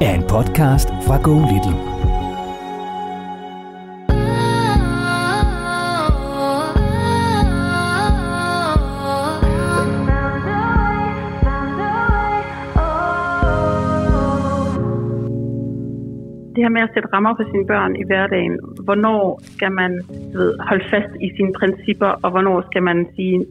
er en podcast fra Go Little. det her med at sætte rammer for sine børn i hverdagen. Hvornår skal man ved, holde fast i sine principper, og hvornår skal man sige,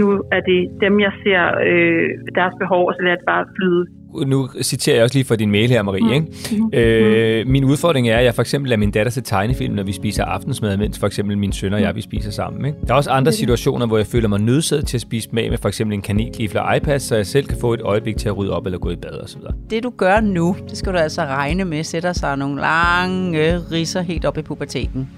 nu er det dem, jeg ser øh, deres behov, og så lader det bare flyde nu citerer jeg også lige for din mail her, Marie. Mm. Ikke? Mm. Øh, min udfordring er, at jeg for eksempel lader min datter se tegnefilm, når vi spiser aftensmad, mens for eksempel min søn og jeg, vi spiser sammen. Ikke? Der er også andre situationer, hvor jeg føler mig nødsaget til at spise med med for eksempel en kanelgifle og iPad, så jeg selv kan få et øjeblik til at rydde op eller gå i bad osv. Det du gør nu, det skal du altså regne med, sætter sig nogle lange risser helt op i puberteten.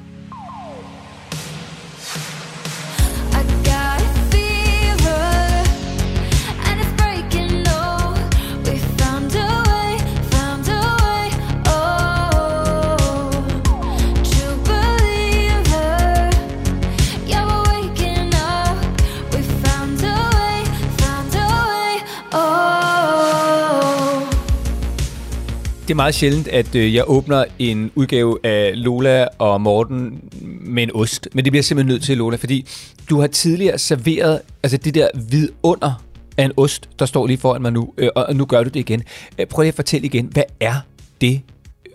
Meget sjældent, at øh, jeg åbner en udgave af Lola og Morten med en ost. Men det bliver simpelthen nødt til, Lola, fordi du har tidligere serveret altså det der vidunder af en ost, der står lige foran mig nu, øh, og nu gør du det igen. Øh, prøv lige at fortælle igen, hvad er det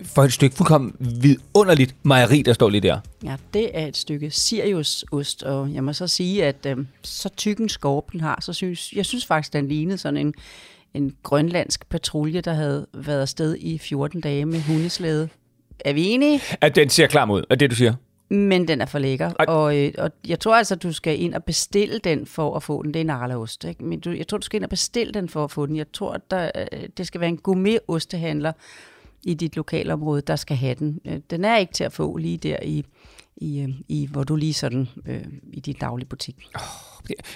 for et stykke fuldkommen vidunderligt mejeri, der står lige der? Ja, det er et stykke Sirius-ost, og jeg må så sige, at øh, så tyk en skorpen har, så synes jeg synes faktisk, den lignede sådan en en grønlandsk patrulje, der havde været afsted i 14 dage med hundeslæde. Er vi enige? At den ser klar ud, er det, du siger? Men den er for lækker. Og, og, øh, og jeg tror altså, du skal ind og bestille den for at få den. Det er en arlaost. Ikke? Men du, jeg tror, du skal ind og bestille den for at få den. Jeg tror, at der, øh, det skal være en gourmet-ostehandler i dit lokalområde, der skal have den. Øh, den er ikke til at få lige der i, i, i hvor du lige sådan øh, i din daglige butik. Oh,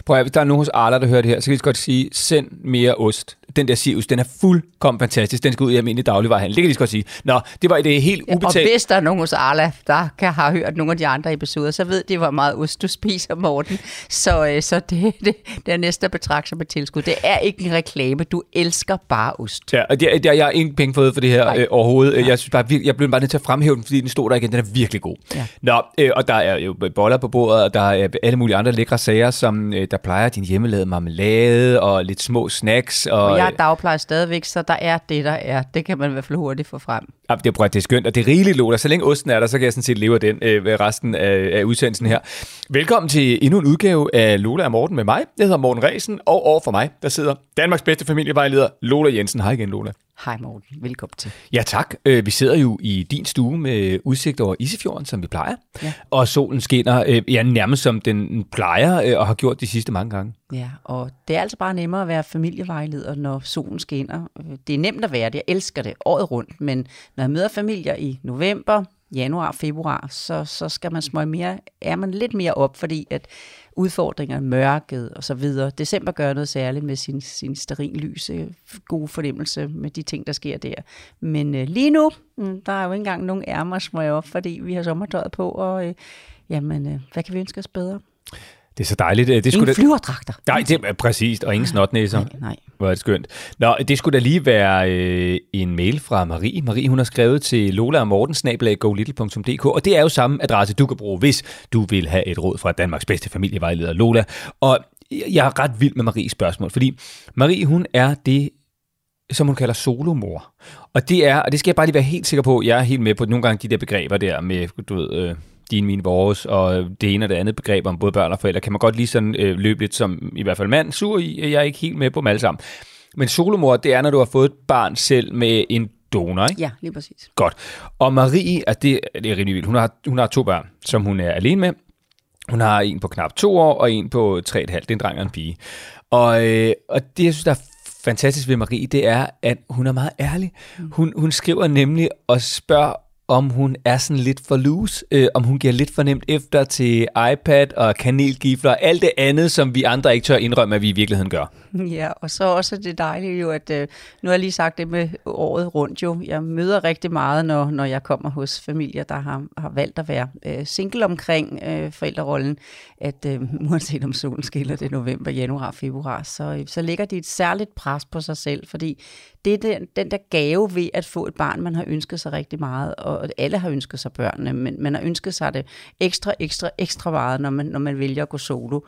prøv at, hvis der er nogen hos Arla, der hører det her, så kan vi godt sige, send mere ost den der Sirius, den er fuldkommen fantastisk. Den skal ud i almindelig dagligvarerhandel. Det kan de godt sige. Nå, det var det helt ubetalt. Ja, og hvis der er nogen hos Arla, der kan have hørt nogle af de andre episoder, så ved de, hvor meget ost du spiser, Morten. Så, øh, så det, det, det er næste betragter med tilskud. Det er ikke en reklame. Du elsker bare ost. Ja, og det, det, jeg har ingen penge fået for det her øh, overhovedet. Nej. Jeg, synes bare, jeg blev bare nødt til at fremhæve den, fordi den stod der igen. Den er virkelig god. Ja. Nå, øh, og der er jo boller på bordet, og der er alle mulige andre lækre sager, som øh, der plejer din hjemmelavede marmelade og lidt små snacks. Og, og jeg er dagplejer stadig stadigvæk, så der er det, der er. Det kan man i hvert fald hurtigt få frem. Ja, det, er, det er skønt, og det er rigeligt, Lola. Så længe osten er der, så kan jeg sådan set leve af den øh, resten af, af udsendelsen her. Velkommen til endnu en udgave af Lola og Morten med mig. Jeg hedder Morten Resen, og over for mig, der sidder Danmarks bedste familievejleder, Lola Jensen. Hej igen, Lola. Hej Morten, velkommen til. Ja tak. Øh, vi sidder jo i din stue med udsigt over Isefjorden, som vi plejer. Ja. Og solen skinner øh, ja, nærmest som den plejer øh, og har gjort de sidste mange gange. Ja, og det er altså bare nemmere at være familievejleder, når solen skinner. Det er nemt at være det. Jeg elsker det året rundt, men når jeg møder familier i november, januar, februar, så, så skal man smøge mere, er man lidt mere op, fordi at udfordringer, mørket og så videre. December gør noget særligt med sin, sin sterillys gode fornemmelse med de ting, der sker der. Men øh, lige nu, mm, der er jo ikke engang nogen ærmer smøger op, fordi vi har sommertøjet på, og øh, jamen, øh, hvad kan vi ønske os bedre? Det er så dejligt. Det skulle ingen flyverdragter. Nej, det er præcist, og ingen snotnæser. Nej, nej. Hvor er det skønt. Nå, det skulle da lige være øh, en mail fra Marie. Marie, hun har skrevet til Lola og Morten, snablag.golittle.dk, og det er jo samme adresse, du kan bruge, hvis du vil have et råd fra Danmarks bedste familievejleder, Lola. Og jeg er ret vild med Maries spørgsmål, fordi Marie, hun er det som hun kalder solomor. Og det er, og det skal jeg bare lige være helt sikker på, jeg er helt med på nogle gange de der begreber der med, du ved, øh, din, min, vores, og det ene og det andet begreb om både børn og forældre, kan man godt lige sådan øh, løbe lidt som, i hvert fald mand, sur i, jeg er ikke helt med på dem alle sammen. Men solomor, det er, når du har fået et barn selv med en donor, ikke? Ja, lige præcis. Godt. Og Marie, altså det, det er rigtig vildt. Hun har, hun har to børn, som hun er alene med. Hun har en på knap to år, og en på tre et halvt. Det er en dreng og en pige. Og, øh, og det, jeg synes, der er fantastisk ved Marie, det er, at hun er meget ærlig. Hun, hun skriver nemlig og spørger, om hun er sådan lidt for loose, øh, om hun giver lidt for nemt efter til iPad og kanelgifler og alt det andet, som vi andre ikke tør indrømme, at vi i virkeligheden gør. Ja, og så også det dejlige jo, at øh, nu har jeg lige sagt det med året rundt jo. Jeg møder rigtig meget, når, når jeg kommer hos familier, der har, har valgt at være øh, single omkring øh, forældrerollen, at øh, uanset om solen skiller det november, januar, februar, så, øh, så lægger de et særligt pres på sig selv, fordi det er den, den der gave ved at få et barn, man har ønsket sig rigtig meget, og alle har ønsket sig børnene, men man har ønsket sig det ekstra, ekstra, ekstra meget, når man, når man vælger at gå solo.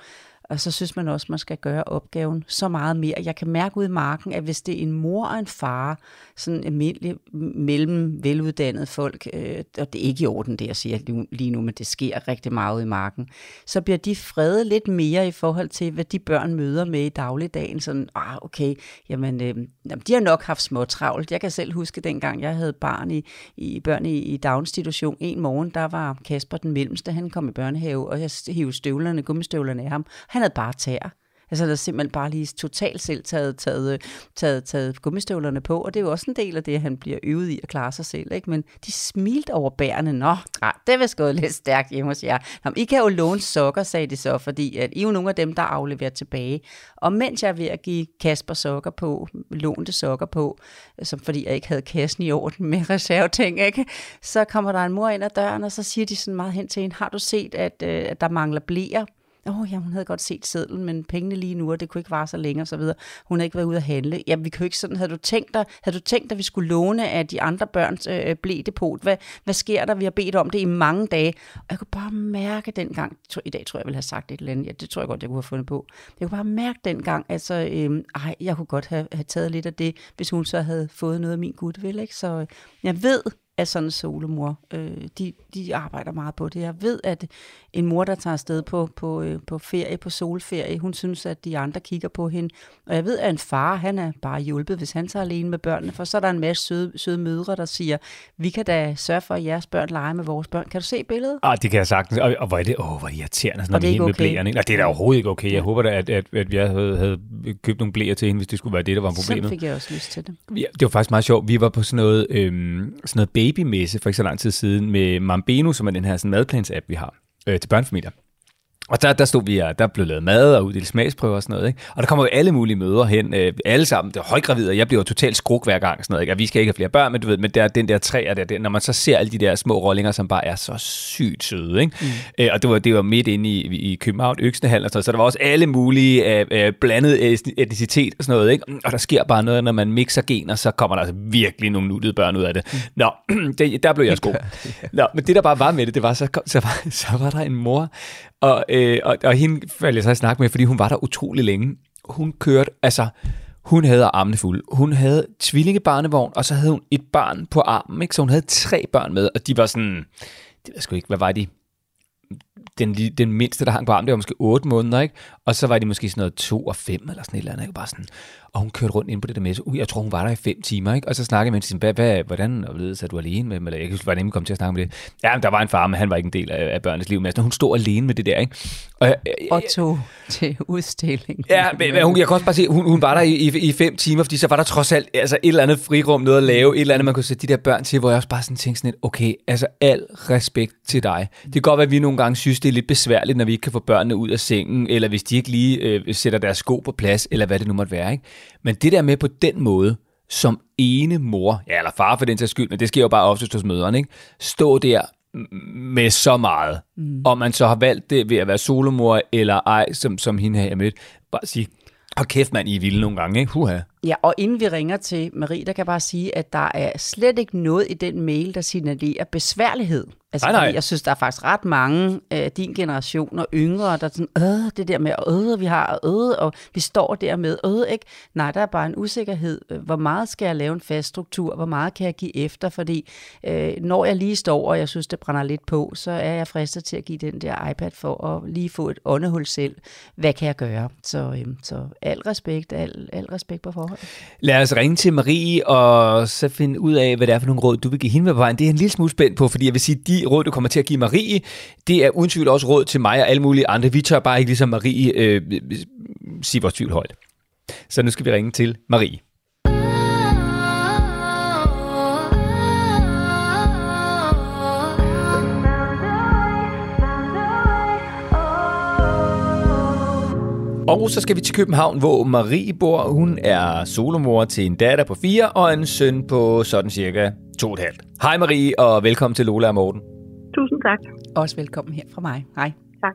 Og så synes man også, man skal gøre opgaven så meget mere. Jeg kan mærke ud i marken, at hvis det er en mor og en far, sådan almindelig mellem veluddannede folk, øh, og det er ikke i orden, det jeg siger lige nu, men det sker rigtig meget ud i marken, så bliver de fredet lidt mere i forhold til, hvad de børn møder med i dagligdagen. Sådan, ah, okay, jamen, øh, jamen, de har nok haft små travlt. Jeg kan selv huske, dengang jeg havde barn i, i børn i, i daginstitution en morgen, der var Kasper den mellemste, han kom i børnehave, og jeg hævde støvlerne, gummistøvlerne af ham. Han havde bare tær. Altså, der havde simpelthen bare lige totalt selv taget, taget, taget, taget gummistøvlerne på, og det er jo også en del af det, at han bliver øvet i at klare sig selv, ikke? Men de smilte over bærene. Nå, nej, det vil gå lidt stærkt hjemme hos jer. Nå, I kan jo låne sokker, sagde de så, fordi at I er jo nogle af dem, der afleverer tilbage. Og mens jeg er ved at give Kasper sokker på, lånte sokker på, som fordi jeg ikke havde kassen i orden med reserveting, ikke? så kommer der en mor ind ad døren, og så siger de sådan meget hen til hende, har du set, at, øh, at der mangler blæer Åh, oh, ja, hun havde godt set sedlen, men pengene lige nu, og det kunne ikke vare så længe og så videre. Hun havde ikke været ude at handle. Ja, vi kan jo ikke sådan, havde du tænkt dig, havde du tænkt dig, at vi skulle låne af de andre børns øh, blædepot? Hvad, hvad sker der? Vi har bedt om det i mange dage. Og jeg kunne bare mærke dengang, i dag tror jeg, jeg ville have sagt et eller andet, ja, det tror jeg godt, jeg kunne have fundet på. Jeg kunne bare mærke dengang, altså, øh, ej, jeg kunne godt have, have taget lidt af det, hvis hun så havde fået noget af min vil, ikke? Så øh, jeg ved, at sådan en solomor, øh, de, de arbejder meget på det. Jeg ved, at en mor, der tager afsted på, på, øh, på ferie, på solferie, hun synes, at de andre kigger på hende. Og jeg ved, at en far, han er bare hjulpet, hvis han tager alene med børnene, for så er der en masse søde, søde mødre, der siger, vi kan da sørge for, at jeres børn leger med vores børn. Kan du se billedet? Ah, det kan jeg sagtens. Og, og hvor er det, åh, hvor er det irriterende, når vi er okay. med blæerne. Nej, det er da overhovedet ikke okay. Jeg håber da, at, at, at vi havde, havde købt nogle blæer til hende, hvis det skulle være det, der var problemet. Så fik jeg også lyst til det. Ja, det var faktisk meget sjovt. Vi var på sådan noget, øhm, sådan noget babymesse for ikke så lang tid siden med Mambeno, som er den her sådan madplans-app, vi har øh, til børnefamilier. Og der, der stod vi, og der blev lavet mad og uddelt smagsprøver og sådan noget. Ikke? Og der kommer jo alle mulige møder hen. Øh, alle sammen, det er højgravide, og jeg bliver jo totalt skruk hver gang. Sådan noget, ikke? Og vi skal ikke have flere børn, men du ved, men der, den der træer der, den, når man så ser alle de der små rollinger, som bare er så sygt søde. Ikke? Mm. Øh, og det var, det var midt inde i, i København, Øksnehal, og så, så der var også alle mulige øh, øh, blandet etnicitet og sådan noget. Ikke? Og der sker bare noget, når man mixer gener, så kommer der altså virkelig nogle nuttede børn ud af det. Mm. Nå, det, der blev jeg sko. Nå, men det der bare var med det, det var, så, så, var, så var der en mor, og, øh, og, og hende faldt jeg så i snak med, fordi hun var der utrolig længe. Hun kørte, altså, hun havde armene fulde. Hun havde tvillingebarnevogn, og så havde hun et barn på armen, ikke? Så hun havde tre børn med, og de var sådan, det ved sgu ikke, hvad var de? Den, den mindste, der hang på armen, det var måske 8 måneder, ikke? Og så var de måske sådan noget 2 og 5 eller sådan et eller andet, ikke? Bare sådan, og hun kørte rundt ind på det der messe. Uh, jeg tror, hun var der i fem timer, ikke? Og så snakkede man til hvad, hvad, hvordan så du alene med, eller jeg kan huske, hvordan kom til at snakke om det. Ja, men der var en far, men han var ikke en del af, af børnenes liv. Men altså, hun stod alene med det der, ikke? Og, jeg, og tog til udstilling. Ja, men, hun, jeg kan også bare se, hun, hun var der i, i, i, fem timer, fordi så var der trods alt altså, et eller andet frirum, noget at lave, et eller andet, man kunne sætte de der børn til, hvor jeg også bare sådan tænkte sådan lidt, okay, altså al respekt til dig. Det kan godt være, at vi nogle gange synes, det er lidt besværligt, når vi ikke kan få børnene ud af sengen, eller hvis de ikke lige øh, sætter deres sko på plads, eller hvad det nu måtte være, ikke? Men det der med på den måde, som ene mor, ja, eller far for den sags skyld, men det sker jo bare oftest hos mødrene, ikke? stå der med så meget, mm. og man så har valgt det ved at være solomor eller ej, som, som hende her mødt, bare sige, og kæft mand, I er vilde nogle gange, ikke? Huha. Ja, og inden vi ringer til Marie, der kan jeg bare sige, at der er slet ikke noget i den mail, der signalerer besværlighed. Altså, Nej, nej. Jeg synes, der er faktisk ret mange af din generation og yngre, der er sådan, øh, det der med, øh, vi har, øh, og vi står der med, øh, ikke? Nej, der er bare en usikkerhed. Hvor meget skal jeg lave en fast struktur? Hvor meget kan jeg give efter? Fordi øh, når jeg lige står, og jeg synes, det brænder lidt på, så er jeg fristet til at give den der iPad for at lige få et åndehul selv. Hvad kan jeg gøre? Så, øh, så al respekt, al, al respekt på forhold. Lad os ringe til Marie, og så finde ud af, hvad det er for nogle råd, du vil give hende med på vejen. Det er en lille smule spændt på, fordi jeg vil sige, de råd, du kommer til at give Marie, det er uden tvivl også råd til mig og alle mulige andre. Vi tør bare ikke ligesom Marie øh, sige vores tvivl højt. Så nu skal vi ringe til Marie. Og så skal vi til København, hvor Marie bor. Hun er solomor til en datter på fire og en søn på sådan cirka to og et halvt. Hej Marie, og velkommen til Lola og Morten. Tusind tak. Også velkommen her fra mig. Hej. Tak.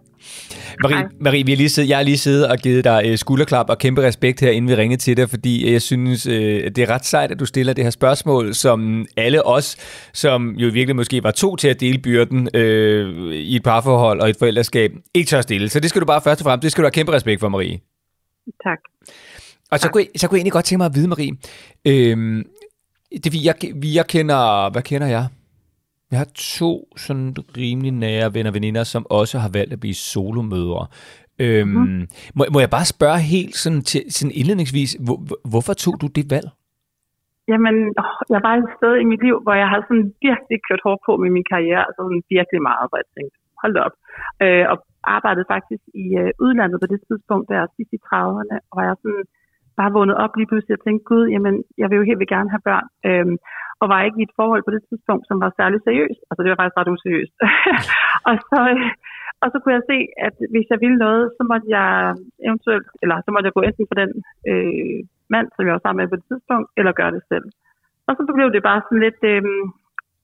Marie, Hej. Marie vi har lige siddet, jeg har lige siddet og givet dig øh, skulderklap og kæmpe respekt her, inden vi ringede til dig, fordi jeg synes, øh, det er ret sejt, at du stiller det her spørgsmål, som alle os, som jo virkelig måske var to til at dele byrden øh, i et parforhold og et forældreskab, ikke tør stille. Så det skal du bare først og fremmest, det skal du have kæmpe respekt for, Marie. Tak. Og så kunne, jeg, så kunne jeg egentlig godt tænke mig at vide, Marie, øhm, det fordi, jeg, vi- jeg kender, hvad kender jeg? Jeg har to sådan rimelig nære venner og veninder, som også har valgt at blive solomødre. Øhm, mm. må, må jeg bare spørge helt sådan, til, sådan indledningsvis, hvor, hvor- hvorfor tog du det valg? Jamen, åh, jeg var et sted i mit liv, hvor jeg har sådan virkelig kørt hårdt på med min karriere, altså sådan virkelig meget, hvor jeg tænkte, hold op. Øh, og arbejdede faktisk i øh, udlandet på det tidspunkt, der sidst i 30'erne, og jeg sådan bare vågnet op lige pludselig og tænkte, gud, jamen, jeg vil jo helt vildt gerne have børn. Øhm, og var ikke i et forhold på det tidspunkt, som var særlig seriøst. Altså, det var faktisk ret useriøst. og, så, øh, og så kunne jeg se, at hvis jeg ville noget, så måtte jeg eventuelt, eller så måtte jeg gå enten for den øh, mand, som jeg var sammen med på det tidspunkt, eller gøre det selv. Og så blev det bare sådan lidt øh,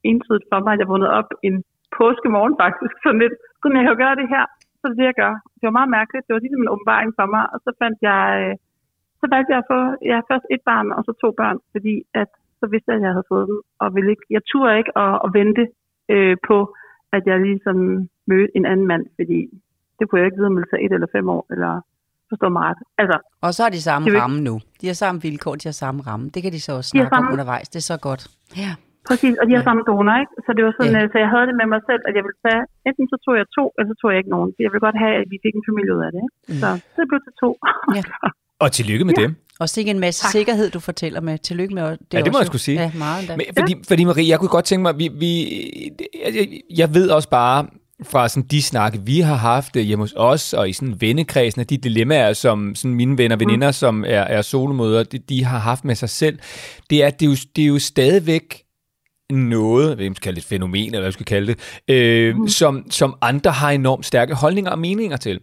entydigt for mig, at jeg vågnede op en påskemorgen faktisk, sådan lidt, kunne jeg kan jo gøre det her, så er det det, jeg gør. Det var meget mærkeligt, det var ligesom en åbenbaring for mig, og så fandt jeg, øh, så valgte jeg at få, jeg ja, først et barn, og så to børn, fordi at så vidste jeg, at jeg havde fået dem, og ville ikke, jeg turde ikke at, at vente øh, på, at jeg ligesom mødte en anden mand, fordi det kunne jeg ikke vide, om det ville tage et eller fem år, eller forstå mig ret. Altså, Og så har de samme ramme nu. De har samme vilkår, de har samme ramme. Det kan de så også De har snakke om samme- undervejs. Det er så godt. Ja. Præcis, og de har samme donor, ikke? Så det var sådan, Ja. ja. så jeg havde det med mig selv, at jeg ville tage, enten så tog jeg to, eller så tog jeg ikke nogen. For jeg ville godt have, at vi fik en familie ud af det, ikke? Så det blev til to. Ja. Og tillykke med ja. dem. Og sikke en masse Tak. sikkerhed, du fortæller med. Tillykke med det. Ja, det må også jeg sgu sige. Ja, meget endda. Men, fordi, fordi Marie, jeg kunne godt tænke mig, vi, vi, jeg, jeg ved også bare fra sådan de snakke, vi har haft øh, hjemme hos os, og i sådan vennekredsen, af de dilemmaer, som sådan mine venner og veninder, mm. som er, er solomøder, de, de har haft med sig selv, det er, det er, jo, det er jo stadigvæk noget, jeg ved ikke, kalde det et fænomen, eller hvad jeg skal kalde det, øh, mm. som, som andre har enormt stærke holdninger og meninger til.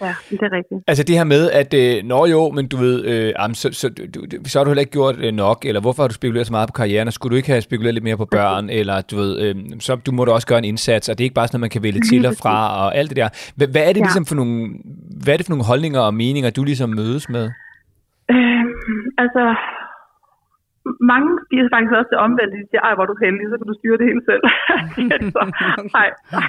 Ja, det er rigtigt. Altså det her med, at øh, nå jo, men du ved, øh, jamen, så, så, du, du, så har du heller ikke gjort øh, nok, eller hvorfor har du spekuleret så meget på karrieren, og skulle du ikke have spekuleret lidt mere på børn, eller du ved, øh, så du må da også gøre en indsats, og det er ikke bare sådan noget, man kan vælge til og fra, og alt det der. Hvad, hvad er det Ja. ligesom for nogle, hvad er det for nogle holdninger og meninger, du ligesom mødes med? Øhm, altså, mange siger faktisk også det omvendte. De siger, ej, hvor er du heldig, så kan du styre det hele selv. så, ej, ej,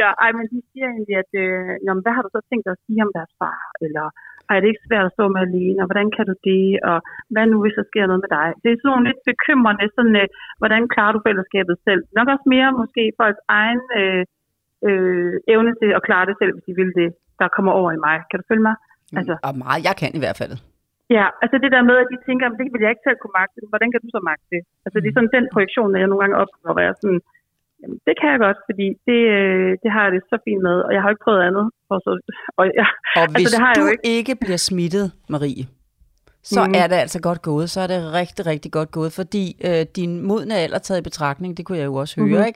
ja, ej, men de siger egentlig, at øh, nå, men hvad har du så tænkt dig at sige om deres far? Eller ej, det er ikke svært at stå med alene, og hvordan kan du det? Og hvad nu, hvis der sker noget med dig? Det er sådan nogle lidt bekymrende, sådan, øh, hvordan klarer du fællesskabet selv? Nok også mere måske folks egen øh, øh, evne til at klare det selv, hvis de vil det, der kommer over i mig. Kan du følge mig? Altså, Og meget, jeg kan i hvert fald. Ja, altså det der med, at de tænker, at det vil jeg ikke selv kunne magte, hvordan kan du så magte det? Altså det er sådan den projektion, jeg nogle gange oplever, hvor jeg sådan, jamen, det kan jeg godt, fordi det, øh, det har jeg det så fint med, og jeg har jo ikke prøvet andet. For så, og ja, Og Altså, hvis det har jeg du jo ikke. ikke bliver smittet, Marie, så Mhm. er det altså godt gået. Så er det rigtig, rigtig godt gået, fordi øh, din modne alder taget i betragtning, det kunne jeg jo også høre, Mhm.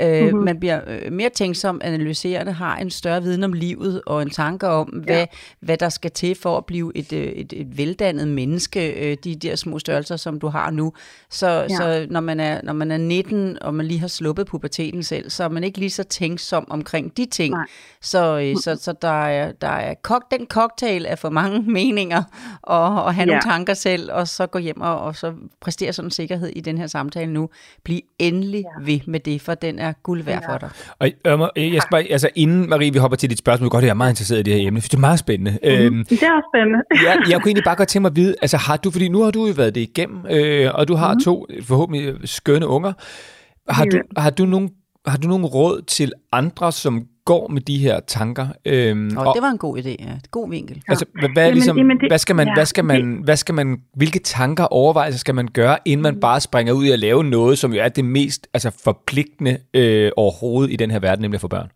ikke? Øh, Mhm. Man bliver øh, mere tænksom, analyserende, har en større viden om livet og en tanke om, hvad, hvad der skal til for at blive et, øh, et, et veldannet menneske, øh, de der små størrelser, som du har nu. Så, ja. så når, man er, når man er 19, og man lige har sluppet puberteten selv, så er man ikke lige så tænksom omkring de ting. Nej. Så, øh, så, så der er, der er kok, den cocktail af for mange meninger, og, og han ja. Nogle tanker selv, og så gå hjem og, og så præstere sådan en sikkerhed i den her samtale nu. Bliv endelig ja. ved med det, for den er guld værd ja. for dig. Og øh, øh, jeg bare, altså inden Marie, vi hopper til dit spørgsmål, godt, jeg er meget interesseret i det her emne, for det er meget spændende. Mm-hmm. Øhm, Det er også spændende. jeg, jeg kunne egentlig bare godt tænke mig at vide, altså har du, fordi nu har du jo været det igennem, øh, og du har mm. to forhåbentlig skønne unger. Har du, har, du nogle, har du nogle råd til andre, som går med de her tanker? Øhm, Og, og det var en god idé, ja. God vinkel. Altså, hvad, hvad, er Jamen, ligesom, jamen, det- hvad skal man, ja, hvad skal man, hvad skal man, hvilke tanker overvejelser skal man gøre, inden man bare springer ud i at lave noget, som jo er det mest altså, forpligtende øh, overhovedet i den her verden, nemlig at få børn?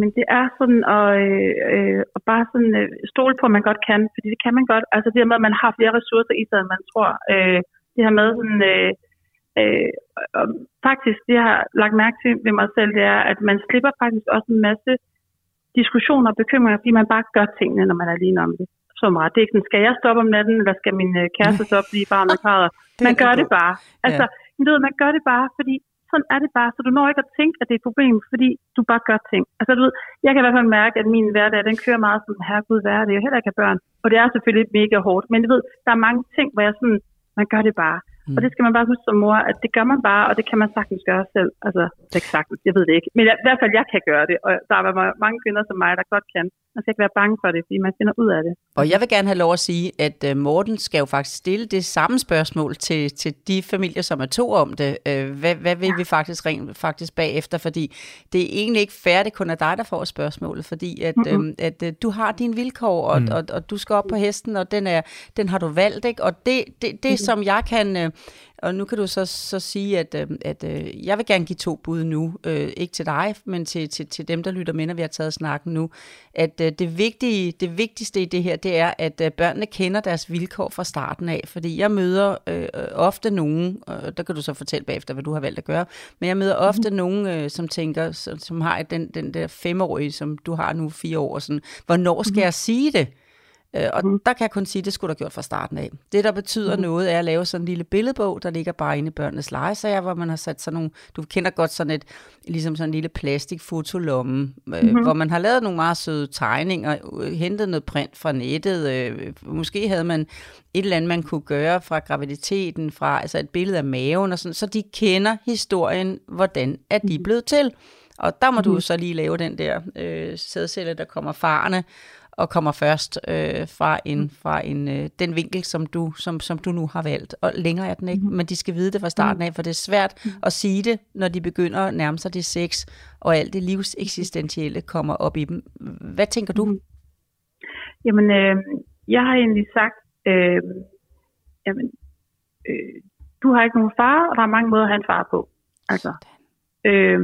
Men det er sådan at, øh, øh, at bare sådan øh, stole på, at man godt kan, fordi det kan man godt. Altså det her med, at man har flere ressourcer i sig, end man tror. Øh, det her med sådan, øh, øh, og faktisk, det jeg har lagt mærke til ved mig selv, det er, at man slipper faktisk også en masse diskussioner og bekymringer, fordi man bare gør tingene, når man er alene om det. Så meget. Det er ikke sådan, skal jeg stoppe om natten, eller skal min øh, kæreste stoppe, fordi barnet græder? Man gør det bare. Altså, ja. ved, man gør det bare, fordi sådan er det bare, så du når ikke at tænke, at det er et problem, fordi du bare gør ting. Altså du ved, jeg kan i hvert fald mærke, at min hverdag, den kører meget sådan, herregud, hvad er det? Jeg heller ikke have børn. Og det er selvfølgelig mega hårdt, men du ved, der er mange ting, hvor jeg sådan, man gør det bare. Mm. Og det skal man bare huske som mor, at det gør man bare, og det kan man sagtens gøre selv. Altså, det er ikke sagtens, jeg ved det ikke. Men i hvert fald, jeg kan gøre det, og der er mange kvinder som mig, der godt kan. Man skal ikke være bange for det, fordi man finder ud af det. Og jeg vil gerne have lov at sige, at øh, Morten skal jo faktisk stille det samme spørgsmål til, til de familier, som er to om det. Øh, Hvad, hvad vil vi faktisk rent faktisk bagefter? Fordi det er egentlig ikke fair, det kun er dig, der får spørgsmålet, fordi at, mm-hmm. at øh, du har dine vilkår, og, mm. og, og du skal op på hesten, og den, er, den har du valgt, ikke? Og det, det, det mm. som jeg kan... øh, Og nu kan du så, så sige, at, øh, at øh, jeg vil gerne give to bud nu. Øh, ikke til dig, men til, til, til dem, der lytter med, når vi har taget snakken nu. At øh, det, vigtige, det vigtigste i det her, det er, at øh, børnene kender deres vilkår fra starten af. Fordi jeg møder øh, øh, ofte nogen, og der kan du så fortælle bagefter, hvad du har valgt at gøre, men jeg møder ofte mm. nogen, øh, som tænker, som, som har den, den der femårige, som du har nu fire år, sådan, hvornår skal mm. jeg sige det? Øh, og mm. der kan jeg kun sige, at det skulle have gjort fra starten af. Det, der betyder mm. noget, er at lave sådan en lille billedbog, der ligger bare inde i børnenes legesager, hvor man har sat sådan nogle, du kender godt sådan et, ligesom sådan en lille plastikfotolomme, øh, Mhm. hvor man har lavet nogle meget søde tegninger, øh, hentet noget print fra nettet, øh, måske havde man et eller andet, man kunne gøre fra graviditeten, fra altså et billede af maven og sådan, så de kender historien, hvordan er de Mhm. blevet til. Og der må du jo så lige lave den der øh, sædcelle, der kommer farne, og kommer først øh, fra en fra en øh, den vinkel som du som som du nu har valgt. Og længere er den ikke men de skal vide det fra starten af for det er svært at sige det når de begynder at nærme sig det sex og alt det livseksistentielle kommer op i dem. Hvad tænker du? Jamen, øh, jeg har egentlig sagt, øh, jamen, øh, du har ikke nogen far, og der er mange måder at have en far på. Altså, øh,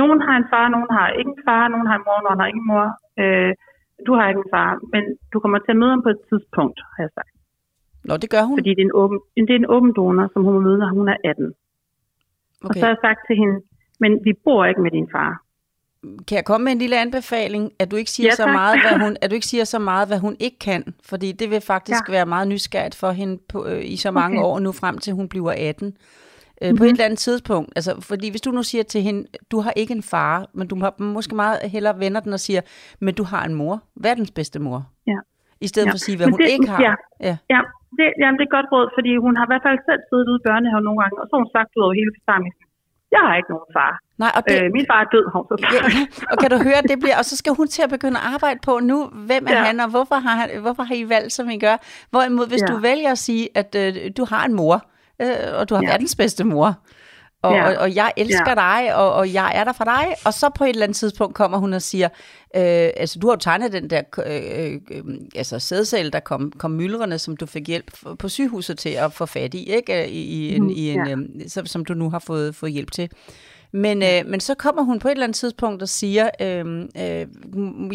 nogen har en far, nogen har ikke en far, nogen har en mor, nogen har ikke en mor. Øh, du har ikke en far, men du kommer til at møde ham på et tidspunkt, har jeg sagt. Nå, det gør hun. Fordi det er en åben, det er en åben donor, som hun må møde, når hun er 18. Okay. Og så har jeg sagt til hende, men vi bor ikke med din far. Kan jeg komme med en lille anbefaling, at du ikke siger Ja, så meget, hvad hun, at du ikke siger så meget, hvad hun ikke kan, fordi det vil faktisk. Ja. være meget nysgerrigt for hende på, øh, i så mange Okay. år nu frem til hun bliver 18. Øh, Mhm. På et eller andet tidspunkt, altså fordi hvis du nu siger til hende, du har ikke en far, men du har måske meget hellere vender den og siger, men du har en mor, verdens bedste mor. Ja. I stedet Ja. for at sige, hvad Men hun det- ikke har. ja. ja. Ja, det, jamen, det er et godt råd, fordi hun har i hvert fald selv siddet ude i børnehaven nogle gange, og så har hun sagt ud over hele forsamlingen, jeg har ikke nogen far. Nej, og det, Øh, min far er død, hun så. Ja. Og kan du høre, det bliver, og så skal hun til at begynde at arbejde på nu, hvem er ja. Han, og hvorfor har, han, hvorfor har I valgt, som I gør? Hvorimod, hvis. Ja. du vælger at sige, at øh, du har en mor, øh, og du har ja. Verdens bedste mor, og, ja. Og, og jeg elsker ja. dig, og, og jeg er der for dig, og så på et eller andet tidspunkt kommer hun og siger, øh, altså du har jo tegnet den der øh, øh, altså sædcelle, der kom, kom myldrene, som du fik hjælp på sygehuset til at få fat i, ikke? I, i en, Mhm, i en, ja. øh, som, som du nu har fået, fået hjælp til. Men, øh, men så kommer hun på et eller andet tidspunkt og siger, øh, øh,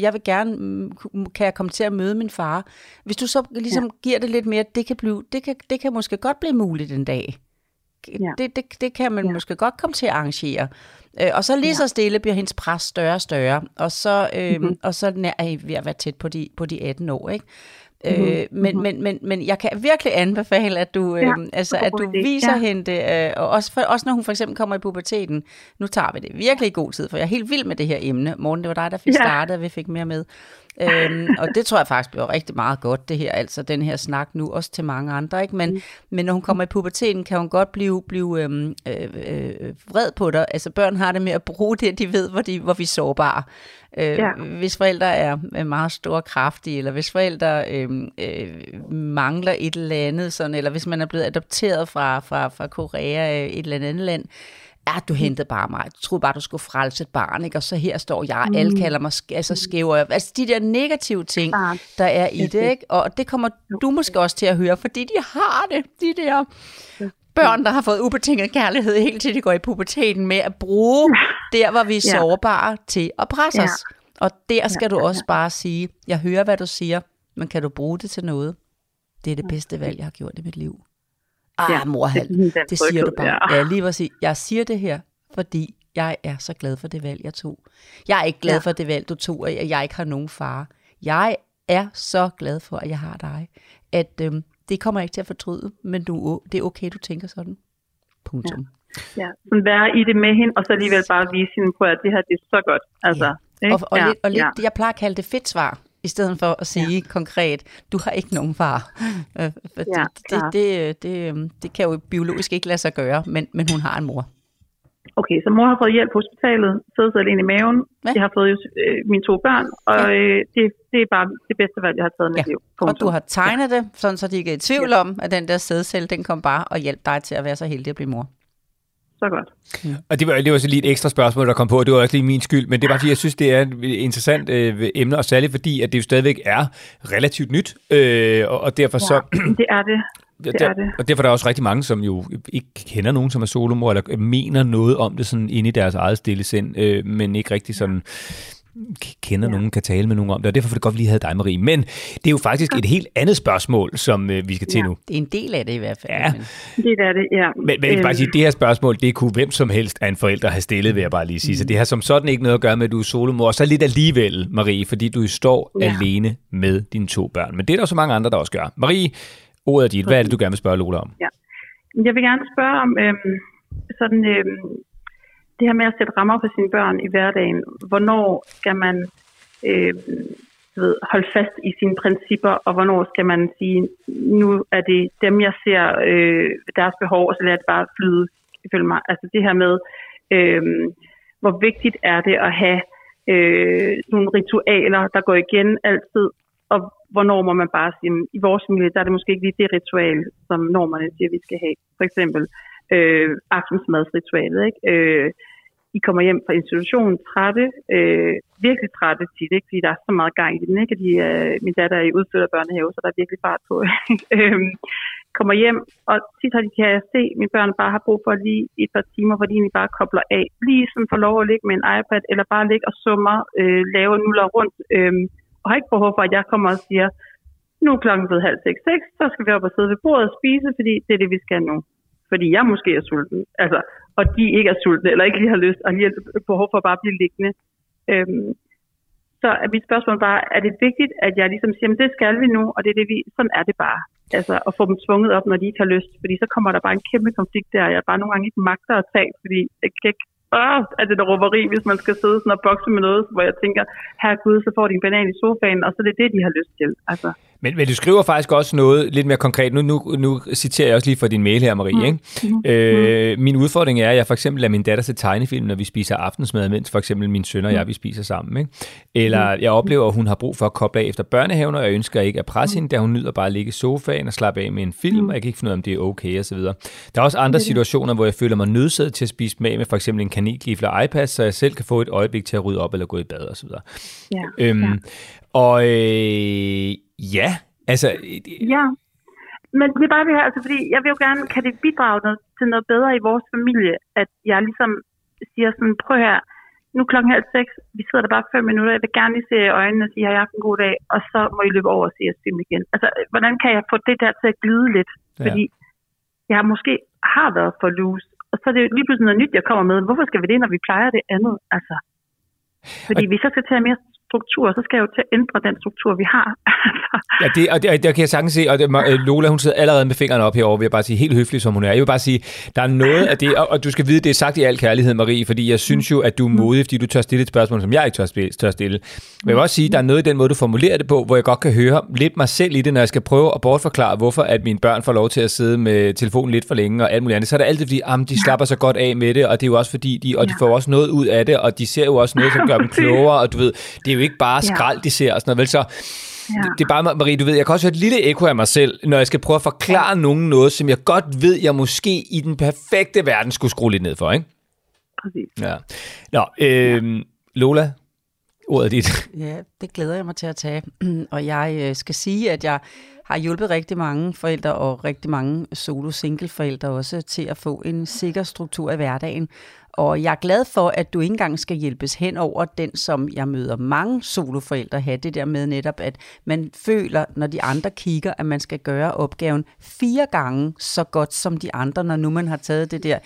jeg vil gerne, mm, kan jeg komme til at møde min far? Hvis du så ligesom ja. giver det lidt mere, det kan, blive, det, kan, det kan måske godt blive muligt en dag. Ja. Det, det, det kan man ja. Ja. måske godt komme til at arrangere. Øh, og så lige Ja. så stille bliver hendes pres større og større, og så, øh, Mhm. mm-hmm. og så er I ved at være tæt på de, på de 18 år, ikke? Øh, Mhm. men, men, men, men jeg kan virkelig anbefale, at du, øh, Ja, altså, at du viser Ja. hende det, øh, og også, for, også når hun for eksempel kommer i puberteten. Nu tager vi det virkelig i god tid, for jeg er helt vild med det her emne. Morgen, det var dig, der fik Ja. startet, og vi fik mere med. Øhm, og det tror jeg faktisk bliver rigtig meget godt, det her, altså den her snak nu, også til mange andre, ikke? Men, mm. men når hun kommer i puberteten, kan hun godt blive, blive øhm, øh, øh, vred på dig. Altså børn har det med at bruge det, de ved, hvor, de, hvor vi er sårbare. Øh, ja. Hvis forældre er meget store kraftige, eller hvis forældre øh, øh, mangler et eller andet, sådan, eller hvis man er blevet adopteret fra, fra, fra Korea, et eller andet land, ja, du hentede bare mig. Du troede bare, du skulle frelse et barn, ikke? Og så her står jeg, mm. alle kalder mig altså skæver. Altså de der negative ting, der er i det, ikke? Og det kommer du måske også til at høre, fordi de har det, de der børn, der har fået ubetinget kærlighed helt til de går i puberteten med at bruge der, hvor vi er sårbare til at presse os. Og der skal du også bare sige, jeg hører, hvad du siger, men kan du bruge det til noget? Det er det bedste valg, jeg har gjort i mit liv. Ah, ja, morhal, det, det siger du bare. Ja. ja, lige præcis. Jeg siger det her, fordi jeg er så glad for det valg, jeg tog. Jeg er ikke glad ja. for det valg, du tog, og jeg ikke har nogen far. Jeg er så glad for, at jeg har dig, at øhm, det kommer jeg ikke til at fortryde, men du, det er okay, du tænker sådan. Punktum. Ja. ja. Være i det med hende, og så alligevel bare vise hende på, at det her det er så godt. Altså, ja. Og, og, ja. lidt, og lidt, ja. jeg plejer at kalde det fedt svar i stedet for at sige ja. konkret, du har ikke nogen far. Øh, ja, det, det, det, det, det kan jo biologisk ikke lade sig gøre, men, men hun har en mor. Okay, så mor har fået hjælp på hospitalet, sidder sig alene i maven. Hvad? Jeg har fået øh, mine to børn, og ja. øh, det, det er bare det bedste valg, jeg har taget i ja. mit liv. Punktum. Og du har tegnet ja. det, sådan så de ikke er i tvivl ja. om, at den der sædcelle, den kom bare og hjælpe dig til at være så heldig at blive mor så godt. Ja. Og det var, det var så lige et ekstra spørgsmål, der kom på, det var også lige min skyld, men det var fordi, jeg synes, det er et interessant øh, emne, og særligt fordi, at det jo stadigvæk er relativt nyt, øh, og, og derfor ja, så... det er det. Det der, er det. Og derfor er der også rigtig mange, som jo ikke kender nogen, som er solomor, eller mener noget om det sådan inde i deres eget stille sind, øh, men ikke rigtig sådan kender ja. nogen, kan tale med nogen om det, og derfor er det godt, lige havde dig, Marie. Men det er jo faktisk et helt andet spørgsmål, som øh, vi skal til ja. nu. Det er en del af det i hvert fald. Ja. Det er det, ja. Men, men jeg vil bare sige, det her spørgsmål, det kunne hvem som helst af en forælder have stillet, vil jeg bare lige sige. Mm. Så det har som sådan ikke noget at gøre med, at du er solomor, og så lidt alligevel, Marie, fordi du står ja. alene med dine to børn. Men det er der så mange andre, der også gør. Marie, ordet er dit. Hvad er det, du gerne vil spørge Lola om? Ja. Jeg vil gerne spørge om øhm, sådan... Øhm, det her med at sætte rammer for sine børn i hverdagen, hvornår skal man øh, ved, holde fast i sine principper, og hvornår skal man sige, nu er det dem, jeg ser øh, deres behov, og så lader det bare flyde, Følge mig. Altså det her med, øh, hvor vigtigt er det at have øh, nogle ritualer, der går igen altid, og hvornår må man bare sige, i vores familie, der er det måske ikke lige det ritual, som normerne siger, vi skal have. For eksempel øh, aftensmadsritualet, ikke? Øh, i kommer hjem fra institutionen trætte, øh, virkelig trætte tit, ikke? fordi der er så meget gang i den. Ikke? De, øh, min datter er i udflyttet børnehave, så der er virkelig fart på. øhm, kommer hjem, og tit har de, kan jeg se, at mine børn bare har brug for lige et par timer, hvor de egentlig bare kobler af. Lige sådan får lov at ligge med en iPad, eller bare ligge og summer, øh, lave nuller rundt, øh, og har ikke behov for, at jeg kommer og siger, nu er klokken blevet halv seks, seks, så skal vi op og sidde ved bordet og spise, fordi det er det, vi skal nu. Fordi jeg måske er sulten. Altså, og de ikke er sultne, eller ikke lige har lyst, og lige har behov for at bare blive liggende. Øhm, så er mit spørgsmål bare, er det vigtigt, at jeg ligesom siger, det skal vi nu, og det er det, vi, sådan er det bare. Altså at få dem tvunget op, når de ikke har lyst, fordi så kommer der bare en kæmpe konflikt der, jeg bare nogle gange ikke magter at tage, fordi jeg kan ikke åh, er det der råberi, hvis man skal sidde sådan og bokse med noget, hvor jeg tænker, her gud, så får de en banan i sofaen, og så er det det, de har lyst til. Altså. Men, men du skriver faktisk også noget lidt mere konkret. Nu, nu, nu citerer jeg også lige fra din mail her, Marie. Mm. Ikke? Mm. Øh, min udfordring er, at jeg for eksempel lader min datter se tegnefilm, når vi spiser aftensmad, mens for eksempel min søn og jeg, vi spiser sammen. Ikke? Eller mm. jeg oplever, at hun har brug for at koble af efter børnehaven, og jeg ønsker ikke at presse mm. hende, da hun nyder bare at ligge i sofaen og slappe af med en film, mm. og jeg kan ikke finde ud af, om det er okay osv. Der er også andre situationer, hvor jeg føler mig nødsaget til at spise med med for eksempel en kanelgifle og iPad, så jeg selv kan få et øjeblik til at rydde op eller gå i bad osv. Ja. Øhm, ja. Og øh, ja, Altså, ja, men det er bare det her, altså, fordi jeg vil jo gerne, kan det bidrage noget, til noget bedre i vores familie, at jeg ligesom siger sådan, prøv her, nu klokken halv seks, vi sidder der bare fem minutter, jeg vil gerne lige se i øjnene og sige, har jeg haft en god dag, og så må I løbe over og se jeres film igen. Altså, hvordan kan jeg få det der til at glide lidt? Ja. Fordi jeg måske har været for loose, og så er det lige pludselig noget nyt, jeg kommer med. Hvorfor skal vi det, når vi plejer det andet? Altså, fordi og... vi så skal tage mere struktur, så skal jeg jo til at ændre den struktur, vi har. ja, det, og det, det kan jeg sagtens se, og det, øh, Lola, hun sidder allerede med fingrene op herovre, vil jeg bare sige, helt høflig som hun er. Jeg vil bare sige, der er noget af det, og, og du skal vide, det er sagt i al kærlighed, Marie, fordi jeg synes jo, at du er modig, fordi du tør stille et spørgsmål, som jeg ikke tør, tør stille. Men jeg vil også sige, der er noget i den måde, du formulerer det på, hvor jeg godt kan høre lidt mig selv i det, når jeg skal prøve at bortforklare, hvorfor at mine børn får lov til at sidde med telefonen lidt for længe og alt muligt andet. Så er det altid, fordi jamen, de slapper så godt af med det, og det er jo også fordi, de, og de får også noget ud af det, og de ser jo også noget, som gør dem klogere, og du ved, det er jo ikke bare skrald, de ser og sådan noget, vel? Så Ja. Det, det er bare, Marie, du ved, jeg kan også høre et lille ekko af mig selv, når jeg skal prøve at forklare ja. nogen noget, som jeg godt ved, jeg måske i den perfekte verden skulle skrue lidt ned for, ikke? Præcis. Ja. Nå, øh, ja. Lola, ordet er dit. Ja, det glæder jeg mig til at tage. Og jeg øh, skal sige, at jeg har hjulpet rigtig mange forældre og rigtig mange solo-single-forældre også til at få en sikker struktur i hverdagen. Og jeg er glad for, at du ikke engang skal hjælpes hen over den, som jeg møder mange soloforældre have. Det der med netop, at man føler, når de andre kigger, at man skal gøre opgaven fire gange så godt som de andre, når nu man har taget det der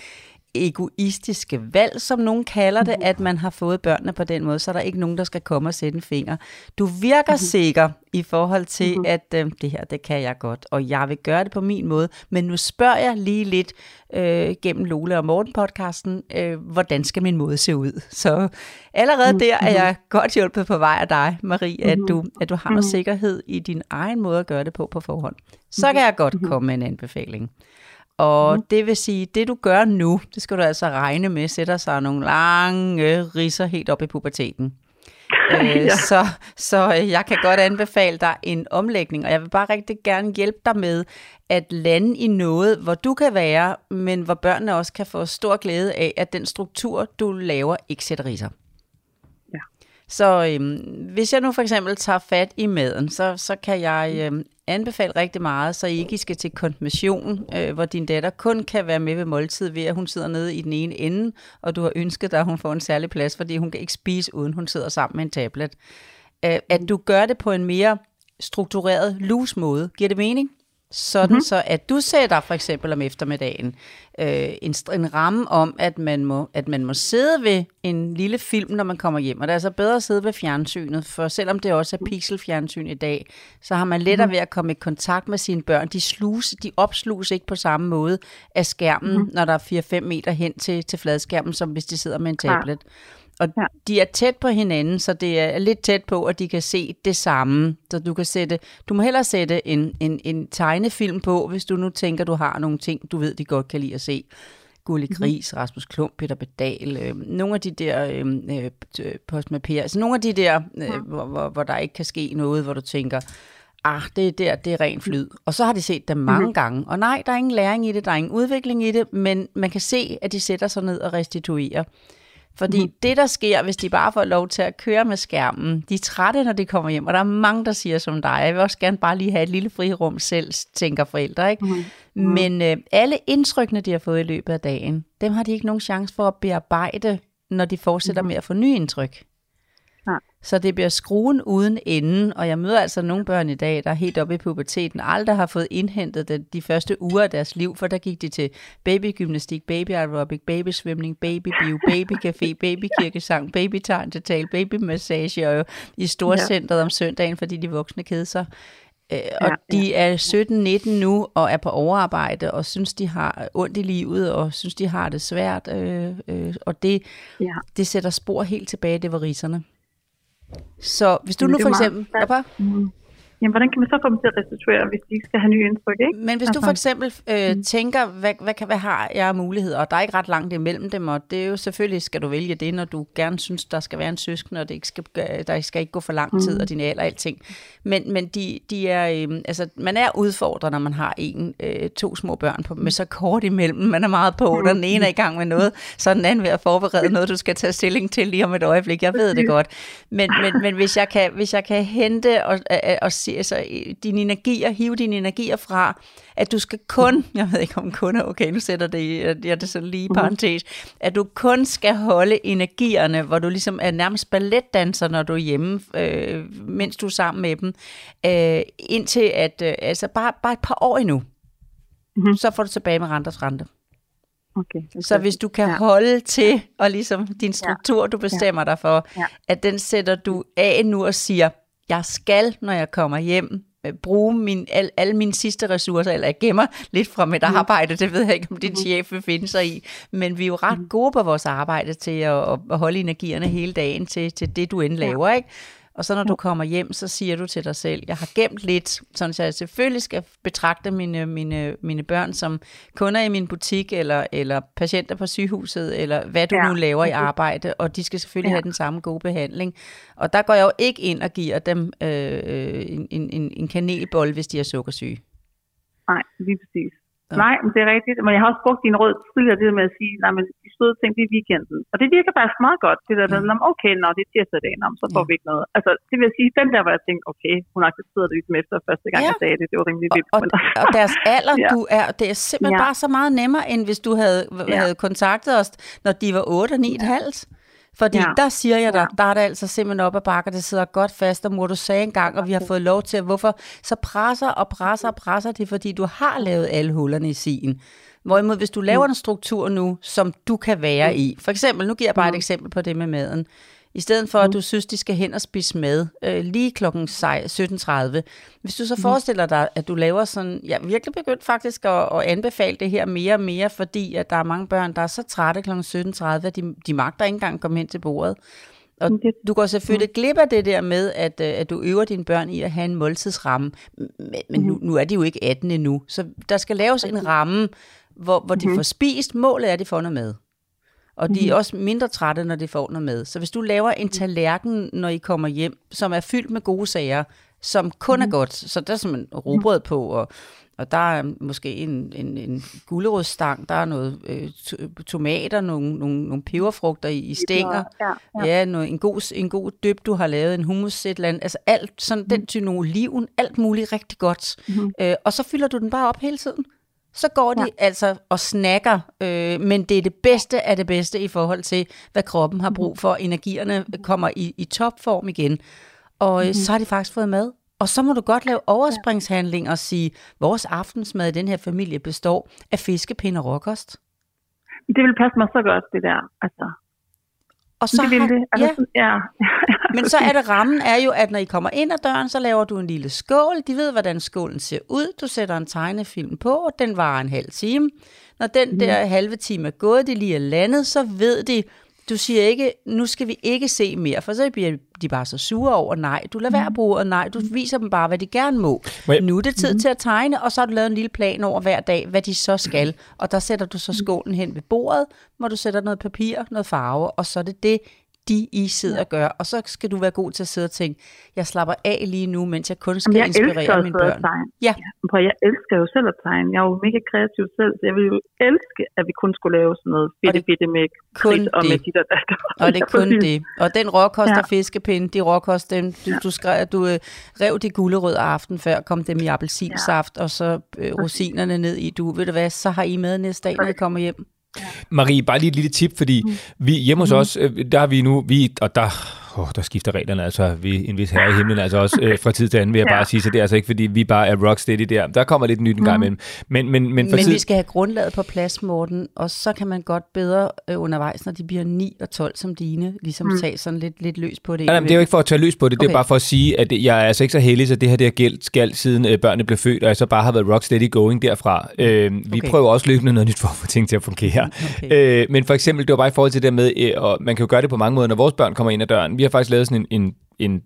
egoistiske valg, som nogen kalder det, at man har fået børnene på den måde, så er der ikke nogen, der skal komme og sætte en finger. Du virker mm-hmm. sikker i forhold til, mm-hmm. at øh, det her, det kan jeg godt, og jeg vil gøre det på min måde, men nu spørger jeg lige lidt øh, gennem Lola og Morten-podcasten, øh, hvordan skal min måde se ud? Så allerede mm-hmm. der er jeg godt hjulpet på vej af dig, Marie, mm-hmm. at, du, at du har noget mm-hmm. sikkerhed i din egen måde at gøre det på på forhånd. Så kan jeg godt komme med en anbefaling. Og mm. det vil sige, det du gør nu, det skal du altså regne med, sætter sig nogle lange risser helt op i puberteten. øh, ja. så, så jeg kan godt anbefale dig en omlægning, og jeg vil bare rigtig gerne hjælpe dig med at lande i noget, hvor du kan være, men hvor børnene også kan få stor glæde af, at den struktur, du laver, ikke sætter risser. Så øhm, hvis jeg nu for eksempel tager fat i maden, så, så kan jeg øhm, anbefale rigtig meget, så I ikke skal til konfirmation, øh, hvor din datter kun kan være med ved måltid ved, at hun sidder nede i den ene ende, og du har ønsket dig, at hun får en særlig plads, fordi hun kan ikke spise, uden hun sidder sammen med en tablet. Øh, at du gør det på en mere struktureret, loose måde. Giver det mening? Sådan mm-hmm. så, at du sætter for eksempel om eftermiddagen øh, en, en ramme om, at man, må, at man må sidde ved en lille film, når man kommer hjem. Og det er altså bedre at sidde ved fjernsynet, for selvom det også er pixelfjernsyn i dag, så har man lettere mm-hmm. ved at komme i kontakt med sine børn. De, sluse, de opsluges ikke på samme måde af skærmen, mm-hmm. når der er 4-5 meter hen til, til fladskærmen, som hvis de sidder med en tablet. Ja. Og ja. de er tæt på hinanden, så det er lidt tæt på, at de kan se det samme. Så du kan sætte, du må hellere sætte en, en, en tegnefilm på, hvis du nu tænker, du har nogle ting, du ved, de godt kan lide at se. Gulli mhm. Gris, mm-hmm. Rasmus Klump, Peter Bedal, øh, nogle af de der øh, øh, postmapirer, altså nogle af de der, øh, ja. hvor, hvor, hvor der ikke kan ske noget, hvor du tænker, ah, det er der, det er ren flyd. Og så har de set dem mange mm-hmm. gange. Og nej, der er ingen læring i det, der er ingen udvikling i det, men man kan se, at de sætter sig ned og restituerer. Fordi mm. det, der sker, hvis de bare får lov til at køre med skærmen, de er trætte, når de kommer hjem, og der er mange, der siger som dig, jeg vil også gerne bare lige have et lille frirum selv, tænker forældre. Ikke? Mm. Mm. Men øh, alle indtrykkene, de har fået i løbet af dagen, dem har de ikke nogen chance for at bearbejde, når de fortsætter mm. med at få nye indtryk. Så det bliver skruen uden enden, og jeg møder altså nogle børn i dag, der er helt oppe i puberteten, aldrig har fået indhentet det de første uger af deres liv, for der gik de til babygymnastik, baby aerobic, babysvømning, babybio, babycafé, babykirkesang, babytegn til tal, babymassage og i storcentret om søndagen, fordi de voksne keder sig. Øh, og ja, de er 17-19 nu og er på overarbejde og synes, de har ondt i livet og synes, de har det svært. Øh, øh, og det, ja. det sætter spor helt tilbage, det var riserne. Så hvis du nu for eksempel... Meget, mm. Jamen, hvordan kan man så få dem til at restituere, hvis de ikke skal have nye indtryk, ikke? Men hvis altså, du for eksempel øh, mm. tænker, hvad, hvad, kan, hvad har jeg af muligheder, og der er ikke ret langt imellem dem, og det er jo selvfølgelig, skal du vælge det, når du gerne synes, der skal være en søskende, og det ikke skal, der skal ikke gå for lang tid, mm. og din alder og alting. Men, men de, de er, øh, altså, man er udfordret, når man har en, øh, to små børn på, med så kort imellem. Man er meget på, mm. den ene er i gang med noget, så den anden ved at forberede noget, du skal tage stilling til lige om et øjeblik. Jeg ved det godt. Men, men, men hvis, jeg kan, hvis jeg kan hente og, og, og se, altså, dine energier, hive dine energier fra, at du skal kun, jeg ved ikke om kun er okay, nu sætter det, jeg det så lige mhm. parentes, at du kun skal holde energierne, hvor du ligesom er nærmest balletdanser, når du er hjemme, øh, mens du er sammen med dem, øh, indtil at, øh, altså bare, bare et par år endnu, mm-hmm. så får du tilbage med renters rente. Okay. Så hvis du kan Ja. holde til, og ligesom din struktur, du bestemmer dig for, Ja. at den sætter du af nu og siger, jeg skal, når jeg kommer hjem, øh, bruge min, al, alle mine sidste ressourcer, eller jeg gemmer lidt fra mit Mm. arbejde, det ved jeg ikke, om din chef vil finde sig i, men vi er jo ret Mm. gode på vores arbejde til at, at- at holde energierne hele dagen til, til det, du end laver, ikke? Og så når du kommer hjem, så siger du til dig selv, jeg har gemt lidt, sådan så jeg selvfølgelig skal betragte mine, mine, mine børn som kunder i min butik, eller, eller patienter på sygehuset, eller hvad du Ja, nu laver i arbejde, og de skal selvfølgelig Ja. have den samme gode behandling. Og der går jeg jo ikke ind og giver dem øh, en, en, en, en kanelbold, hvis de er sukkersyge. Nej, lige præcis. Ja. Nej, men det er rigtigt. Men jeg har også brugt din råd tidligere, det med at sige, nej, men søde ting, er weekenden. Og det virker faktisk meget godt. Det der, mm. okay, nå, det er tirsdag dag, nå, så får Ja. vi ikke noget. Altså, det vil sige, den der, hvor jeg tænkte, okay, hun accepterede det ligesom efter første gang, Ja. ja. jeg sagde det. Det var rimelig vildt. Og, men, og deres alder, Ja. du er, det er simpelthen Ja. bare så meget nemmere, end hvis du havde, Ja. havde kontaktet os, når de var 8 og 9 et halvt. Fordi Ja. der siger jeg dig, der er det altså simpelthen op ad bakker, det sidder godt fast, og mor du sagde engang, og vi har fået lov til, hvorfor så presser og presser og presser det, fordi du har lavet alle hullerne i sigen. Hvorimod, hvis du laver en struktur nu, som du kan være i, for eksempel, nu giver jeg bare et eksempel på det med maden, i stedet for, at du synes, de skal hen og spise mad øh, lige klokken 17.30. Hvis du så forestiller dig, at du laver sådan... Jeg er virkelig begyndt faktisk at, at anbefale det her mere og mere, fordi at der er mange børn, der er så trætte klokken 17.30, at de, de magter ikke engang at komme hen til bordet. Og du går selvfølgelig glip af det der med, at, øh, at du øver dine børn i at have en måltidsramme. Men, men nu, nu er de jo ikke 18 endnu, så der skal laves en ramme, hvor, hvor de får spist. Målet er, at de får noget mad. Og de er også mindre trætte, når de får noget mad. Så hvis du laver en tallerken, når I kommer hjem, som er fyldt med gode sager, som kun er godt, så der er simpelthen rugbrød på, og, og der er måske en, en, en gulerodsstang, der er noget øh, to- tomater, nogle, nogle, nogle peberfrugter i, i stænger, Ja, ja. Ja, noget, en, god, en god dyb, du har lavet, en hummus, et eller andet, altså alt, sådan Mhm. den type oliven, alt muligt rigtig godt. Mm-hmm. Øh, og så fylder du den bare op hele tiden. Så går de ja. altså og snakker, øh, men det er det bedste af det bedste i forhold til, hvad kroppen har brug for. Energierne kommer i, i topform igen, og øh, så har de faktisk fået mad. Og så må du godt lave overspringshandling og sige, vores aftensmad i den her familie består af fiskepind og råkost. Det vil passe mig så godt, det der. Altså, Og så det vil har- det. Altså, ja, sådan- ja. Men så er det rammen er jo, at når I kommer ind ad døren, så laver du en lille skål. De ved, hvordan skålen ser ud. Du sætter en tegnefilm på, og den varer en halv time. Når den Mhm. der halve time er gået, de lige er landet, så ved de, du siger ikke, nu skal vi ikke se mere, for så bliver de bare så sure over, nej, du lader være at bruge, og nej, du viser dem bare, hvad de gerne må. Jeg- Nu er det tid til at tegne, og så har du lavet en lille plan over hver dag, hvad de så skal. Og der sætter du så Mhm. skålen hen ved bordet, hvor du sætter noget papir, noget farve, og så er det det, de I sidder og gør. Og så skal du være god til at sidde og tænke, jeg slapper af lige nu, mens jeg kun skal Jamen, jeg inspirere mine børn. tegne. Ja, Prøv, jeg elsker jo selv at tegne. Jeg er jo mega kreativ selv, så jeg ville jo elske, at vi kun skulle lave sådan noget det- bitte med kun og med dit og dat. og det er kun præcis. det. Og den råkost Ja. og fiskepinde, de råkost, dem, du, du, skrev, du øh, rev de gulerødder aften før, kom dem i appelsinsaft, og så øh, rosinerne ned i. Du, ved du hvad, så har I med næste dag, når I kommer hjem. Marie, bare lige et lille tip, fordi Mm. vi hjemme hos os, øh, der har vi nu, vi, og der, oh, der skifter reglerne, altså vi en vis herre i himlen, altså også øh, fra tid til anden, vil jeg Ja. bare sige, så det er altså ikke, fordi vi bare er rocksteady der. Der kommer lidt nyt en gang imellem. Men, men, men for Men tid, vi skal have grundlaget på plads, Morten, og så kan man godt bedre øh, undervejs, når de bliver 9 og 12 som dine, ligesom mm. tage sådan lidt, lidt løs på det. Nej, nej, men det er jo ikke for at tage løs på det, det er Okay. bare for at sige, at jeg er altså ikke så heldig, så det her det har gældt skal siden øh, børnene blev født, og jeg så bare har været rocksteady going derfra. Øh, vi Okay. prøver også løbende noget nyt for at få ting til at fungere. Okay. Øh, men for eksempel, det var bare i forhold til det der med, øh, og man kan jo gøre det på mange måder, når vores børn kommer ind ad døren. Vi har faktisk lavet sådan en, en, en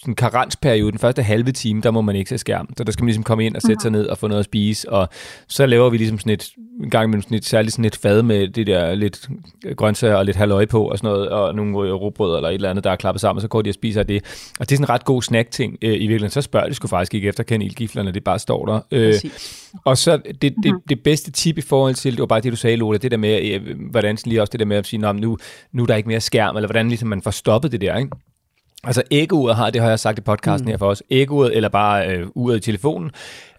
sådan karensperiode, den første halve time, der må man ikke se skærm. Så der skal man ligesom komme ind og sætte sig ned og få noget at spise, og så laver vi ligesom sådan et, en gang imellem sådan et særligt sådan et fad med det der lidt grøntsager og lidt halvøje på og sådan noget, og nogle rugbrød eller et eller andet, der er klappet sammen, og så går de og spiser af det. Og det er sådan en ret god snack-ting øh, i virkeligheden. Så spørger de sgu faktisk ikke efter kanelgiflerne, det bare står der. Øh, Præcis. og så det, det, det bedste tip i forhold til, det var bare det, du sagde, Lola, det der med, øh, hvordan lige også det der med at sige, nu, nu er der ikke mere skærm, eller hvordan ligesom man får stoppet det der, ikke? Altså æggeuret har, det har jeg sagt i podcasten mm. her for os, æggeuret eller bare øh, uret i telefonen,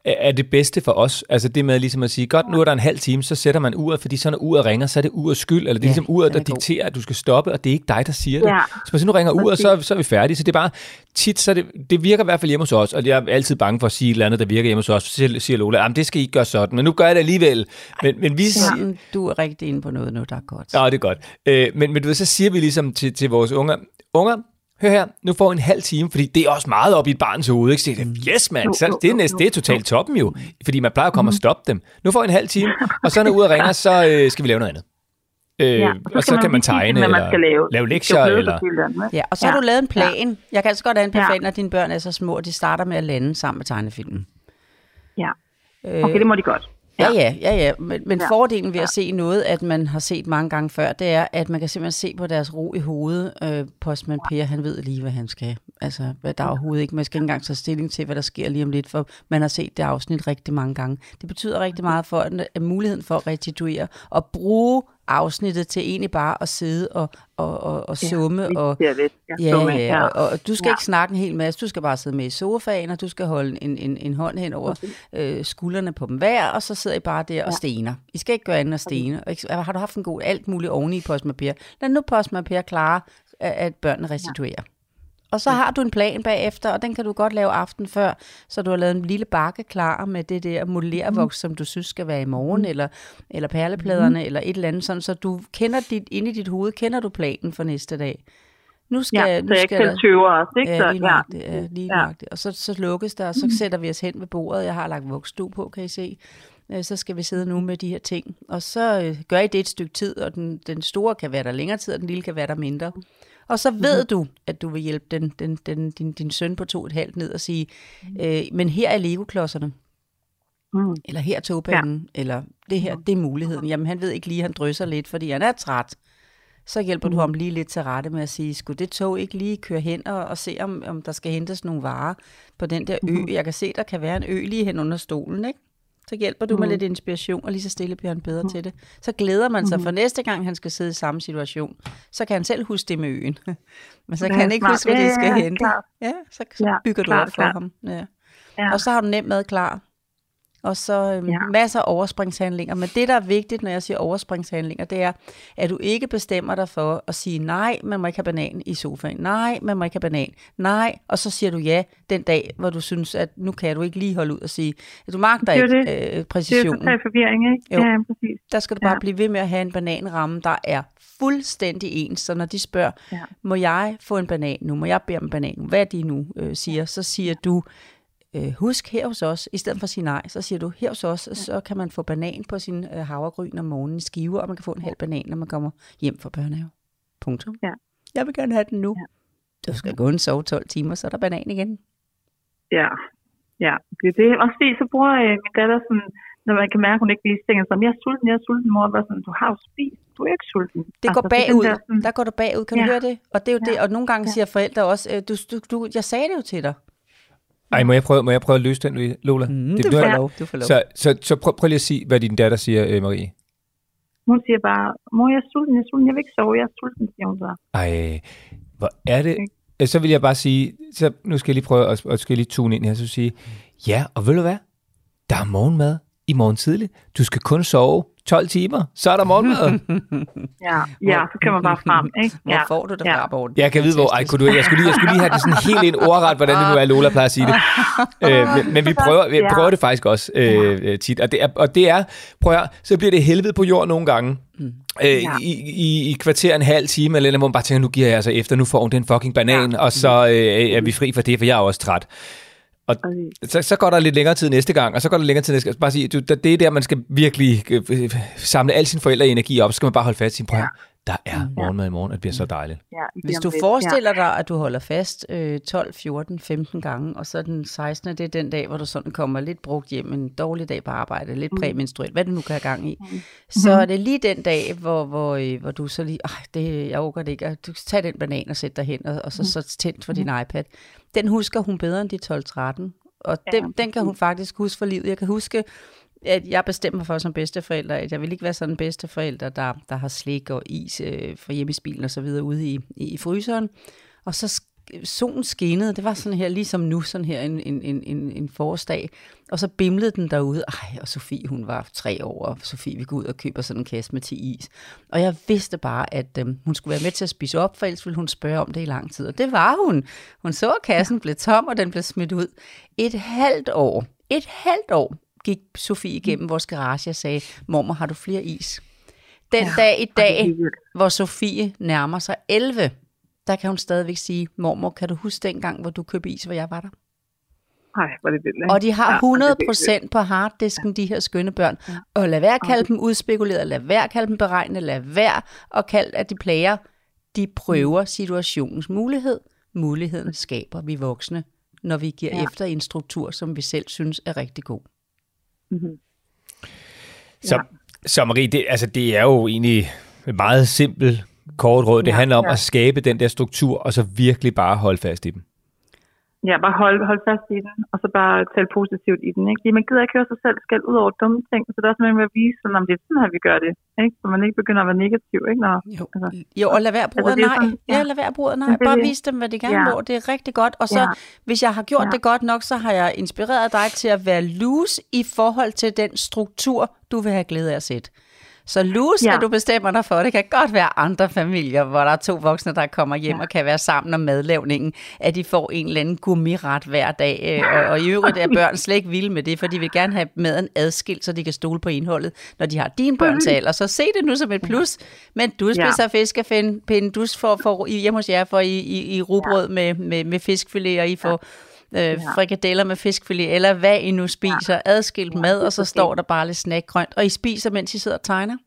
er, det bedste for os. Altså det med ligesom at sige, godt, nu er der en halv time, så sætter man uret, fordi så når uret ringer, så er det urets skyld, eller det er Ja, ligesom uret, der er dikterer, at du skal stoppe, og det er ikke dig, der siger det. Ja. Så hvis nu ringer uret, så, så er vi færdige. Så det er bare, tit, så det, det virker i hvert fald hjemme hos os, og jeg er altid bange for at sige et eller andet, der virker hjemme hos os. Så siger, siger Lola, jamen det skal I ikke gøre sådan, men nu gør jeg det alligevel. Men, men vi. Jamen, du er rigtig inde på noget nu, der er godt. Ja, det er godt. Øh, men, men du ved, så siger vi ligesom til, til vores unger, unger, hør her, nu får en halv time, fordi det er også meget op i et barns hoved, ikke? Så siger det, yes, man, så, det, er næsten, det er totalt toppen jo, fordi man plejer at komme og stoppe dem. Nu får en halv time, og så når uret ringer, så øh, skal vi lave noget andet. Øh, Ja, og så skal kan man tegne, hvad man eller skal lave. lave lektier, eller... ikke? Ja, og så har Ja. du lavet en plan. Jeg kan altså godt anbefale, Ja. når dine børn er så små, at de starter med at lande sammen med tegnefilmen. Ja. Øh, Okay, det må de godt. Ja, ja, ja, ja. Men, men ja. Fordelen ved at se noget, at man har set mange gange før, det er, at man kan simpelthen se på deres ro i hovedet. Øh, Postman Per, han ved lige, hvad han skal. Altså, hvad der er overhovedet ikke. Man skal ikke engang tage stilling til, hvad der sker lige om lidt, for man har set det afsnit rigtig mange gange. Det betyder rigtig meget for at muligheden for at restituere og bruge afsnittet til egentlig bare at sidde og, og, og, og summe og, Ja, lidt. Ja, summe, ja, og, og du skal ja. Ja. ikke snakke en hel masse. Du skal bare sidde med i sofaen, og du skal holde en, en, en hånd hen over øh, skuldrene på dem hver, og så sidder I bare der og stener. I skal ikke gøre andet end at stene. Og ikke- Har du haft en god alt muligt oveni i postmapir? Lad nu postmapir klare, at, børnene restituerer. Og så har du en plan bagefter, og den kan du godt lave aften før, så du har lavet en lille bakke klar med det der modellervoks, som du synes skal være i morgen, eller, eller perlepladerne, eller et eller andet, sådan, så du kender dit, inde i dit hoved, kender du planen for næste dag. Nu skal, Ja, nu så jeg skal selv tøver også, ikke? Ja, lige ja. nøjagtigt. Ja, lige. Og så, så lukkes der, og så sætter vi os hen ved bordet. Jeg har lagt voksstue på, kan I se. Øh, Så skal vi sidde nu med de her ting. Og så øh, gør I det et stykke tid, og den, den store kan være der længere tid, og den lille kan være der mindre. Og så ved Mhm. du, at du vil hjælpe den, den, den, din, din søn på to og et halvt ned og sige, øh, men her er legoklodserne, Mm. eller her er togbanen, ja. eller det her, det er muligheden. Jamen han ved ikke lige, han drysser lidt, fordi han er træt. Så hjælper du ham lige lidt til rette med at sige, skulle det tog ikke lige køre hen og, og se, om, om der skal hentes nogle varer på den der ø. Jeg kan se, der kan være en ø lige hen under stolen, ikke? Så hjælper du med lidt inspiration, og lige så stille bliver han bedre til det. Så glæder man sig, for næste gang han skal sidde i samme situation, så kan han selv huske det med øen. Men så kan Ja, han ikke smart. huske, hvad de Ja, skal ja, hente. klart. Ja, så, så Ja, bygger du klart, op for klart. ham. Ja. Ja. Og så har du nem mad klar. Og så øhm, ja. Masser af overspringshandlinger. Men det, der er vigtigt, når jeg siger overspringshandlinger, det er, at du ikke bestemmer dig for at sige, nej, man må ikke have banan i sofaen. Nej, man må ikke have banan. Nej, og så siger du ja den dag, hvor du synes, at nu kan du ikke lige holde ud og sige, at du magter Det er jo ikke det. øh, Det er præcisionen. total forvirring, ikke? Jo. Ja, præcis. Der skal du bare ja. Blive ved med at have en bananramme, der er fuldstændig ens. Så når de spørger, ja. Må jeg få en banan nu? Må jeg bede om en banan nu? Hvad de nu øh, siger, så siger du, øh, husk her hos os, i stedet for at sige nej, så siger du, her hos os, ja. så kan man få banan på sin øh, havregryn om morgenen i skiver, og man kan få en halv banan, når man kommer hjem fra børnehave. Punktum. Ja. Jeg vil gerne have den nu. Ja. Du skal gå en sove 12 timer, så er der banan igen. Ja, ja. Det er det. Og fordi så bruger øh, min datter sådan, når man kan mærke, at hun ikke lige stinger sig, jeg er sulten, jeg er sulten, mor. Bare sådan, du har jo spist, du er ikke sulten. Det går Altså, bagud. der sådan- Der går du bagud. Kan du Ja. høre det? Og det er jo Ja. det. Og nogle gange siger forældre også, øh, du, du, du, jeg sagde det jo til dig. Ej, må jeg prøve, må jeg prøve at løse den, Lola? Mm, Det- du nu får er- lov. Du får lov. Så, så, så prøv, prøv lige at sige, hvad din datter siger, øh, Marie. Hun siger bare, mor, jeg er sulten, jeg er sulten, jeg vil ikke sove, jeg er sulten, siger hun så. Ej, hvor er det... Øh, Så vil jeg bare sige, så nu skal jeg lige prøve at, at skal lige tune ind her, så sige, ja, og ved du hvad? Der er morgenmad i morgen tidlig. Du skal kun sove 12 timer, så er der morgenmad. Ja, ja, så kan man bare frem, ikke? Hvor Ja. får du det Ja. fra, Morten? Jeg kan vide, hvor... Ej, kunne du, jeg, skulle lige, jeg skulle lige have det sådan helt ind ordret, hvordan det nu er, Lola plejer at sige det. Øh, men, men vi prøver, vi Ja. prøver det faktisk også øh, øh, tit. Og det, er, og det er, prøv at høre, så bliver det helvede på jord nogle gange. Øh, Ja. i, i, I kvarter en halv time, eller hvor man bare tænker, nu giver jeg altså efter, nu får hun den fucking banan, ja. og så øh, er vi fri for det, for jeg er også træt. Og så, så går der lidt længere tid næste gang, og så går der længere tid næste gang. Bare sige, du, det er der, man skal virkelig øh, øh, samle al sin forældre energi op, så skal man bare holde fast i sin prøv. Ja. Der er morgenmad i morgen, og det bliver så dejligt. Ja, Hvis du forestiller dig, at du holder fast øh, 12, 14, 15 gange, og så den 16. det er den dag, hvor du sådan kommer lidt brugt hjem, en dårlig dag på arbejde, lidt præmenstruel, hvad du nu kan have gang i, så er det lige den dag, hvor, hvor, øh, hvor du så lige, det, jeg overgår det ikke, du skal tage den banan og sætte dig hen, og, og så, så tændt for din iPad. Den husker hun bedre end de 12-13, og Ja, den, den kan hun faktisk huske for livet. Jeg kan huske, at jeg bestemmer for som bedsteforælder, at jeg vil ikke være sådan en bedsteforælder, der, der har slik og is øh, fra hjemme i bilen og så videre ude i, i, i fryseren. Og så solen skinnede, det var sådan her, ligesom nu, sådan her en, en, en, en, forårsdag, og så bimlede den derude, ej, og Sofie, hun var tre år, og Sofie, vi går ud og køber sådan en kasse med 10 is. Og jeg vidste bare, at øhm, hun skulle være med til at spise op, for ellers ville hun spørge om det i lang tid. Og det var hun. Hun så, at kassen blev tom, og den blev smidt ud. Et halvt år, et halvt år gik Sofie igennem vores garage og sagde, mormor, har du flere is? Den ja, dag i dag, hvor Sofie nærmer sig 11, der kan hun stadigvæk sige, mormor, kan du huske dengang, hvor du købte is, hvor jeg var der? Ej, hvor det vildt, ikke? Og de har Ja, 100 det er procent på harddisken, de her skønne børn. Og lad være at kalde dem udspekuleret, lad være at kalde dem beregnet, lad være at kalde, at de plager. De prøver situationens mulighed. Muligheden skaber vi voksne, når vi giver ja. Ja. efter i en struktur, som vi selv synes er rigtig god. Så, så Marie, det, altså, det er jo egentlig et meget simpelt kort råd. Det Ja, handler om ja. at skabe den der struktur, og så virkelig bare holde fast i dem. Ja, bare hold, hold fast i den, og så bare tale positivt i den. Ikke? Fordi man gider ikke høre sig selv skal ud over dumme ting, så det er også med at vise, sådan, om det er sådan her, vi gør det. Ikke? Så man ikke begynder at være negativ. Ikke? Når, Jo, altså, jo og lad være at bruge altså, er nej. sådan- Ja, ja. lad være at bruge nej. Bare vis dem, hvad de gerne Ja. må. Det er rigtig godt. Og så, Ja. hvis jeg har gjort Ja. det godt nok, så har jeg inspireret dig til at være loose i forhold til den struktur, du vil have glæde af at sætte. Så loose, ja. Ja. at du bestemmer dig for, det kan godt være andre familier, hvor der er to voksne, der kommer hjem ja. og kan være sammen om madlavningen, at de får en eller anden gourmetret hver dag. øh, Og, og i øvrigt er børn slet ikke vilde med det, for de vil gerne have maden adskilt, så de kan stole på indholdet, når de har din børns alder. Så se det nu som et plus. Men du spiser ja. fiskepinde, du får, får i- hjemme hos jer for i, i, i rugbrød med, med, med fiskfilet, og I får øh, frikadeller med fiskfilet, eller hvad I nu spiser, adskilt mad, og så står der bare lidt snackgrønt, og I spiser, mens I sidder og tegner.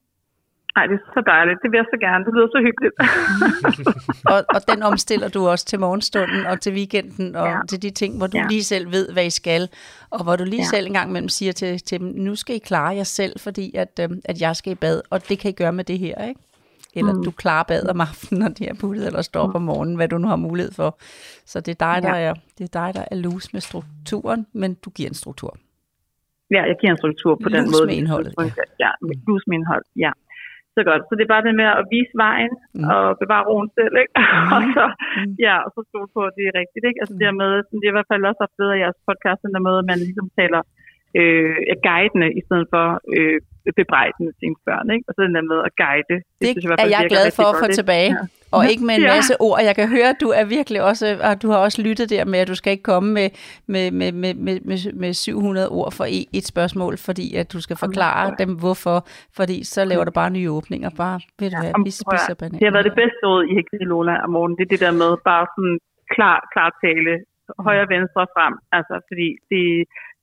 Ej, det er så dejligt. Det vil jeg så gerne. Det lyder så hyggeligt. Og, og den omstiller du også til morgenstunden og til weekenden og ja. Ja. til de ting, hvor du ja. Ja. lige selv ved, hvad I skal, og hvor du lige ja. Ja. selv en gang imellem siger til, til dem, nu skal I klare jer selv, fordi at, øh, at jeg skal i bad, og det kan I gøre med det her, ikke? Eller mm. du klarer bad om aftenen, når de er puttet, eller står op om morgenen, hvad du nu har mulighed for. Så det er dig, der Ja. er, det er, dig, der er loose med strukturen, men du giver en struktur. ja, jeg giver en struktur på den Lus måde. med indholdet, Ja, ja med lus med indhold. Ja. Så godt. Så det er bare det med at vise vejen Mm. mm. og bevare roen selv, ikke? Mm. og så, Mm. ja, og så stole på, at det er rigtigt, ikke? Altså mm. det med, det er i hvert fald også haft af jeres podcast, den der med, at man ligesom taler øh, guidende, i stedet for øh, bebrejdende ens børn, ikke? Og så den der med at guide. Det, synes i hvert er jeg glad for at få tilbage. Ja. Og ikke med en Ja. masse ord. Jeg kan høre, at du er virkelig også, og du har også lyttet der med, at du skal ikke komme med, med, med, med, med, med, med 700 ord for et, et spørgsmål, fordi at du skal forklare dem, hvorfor. Fordi så laver du bare nye åbninger. Bare, ved du hvad, vi spiser bananer. Det har været det bedste råd, I givet Lola om morgenen. Det er det der med bare sådan klar, klar tale, højre, venstre, frem. Altså, fordi det,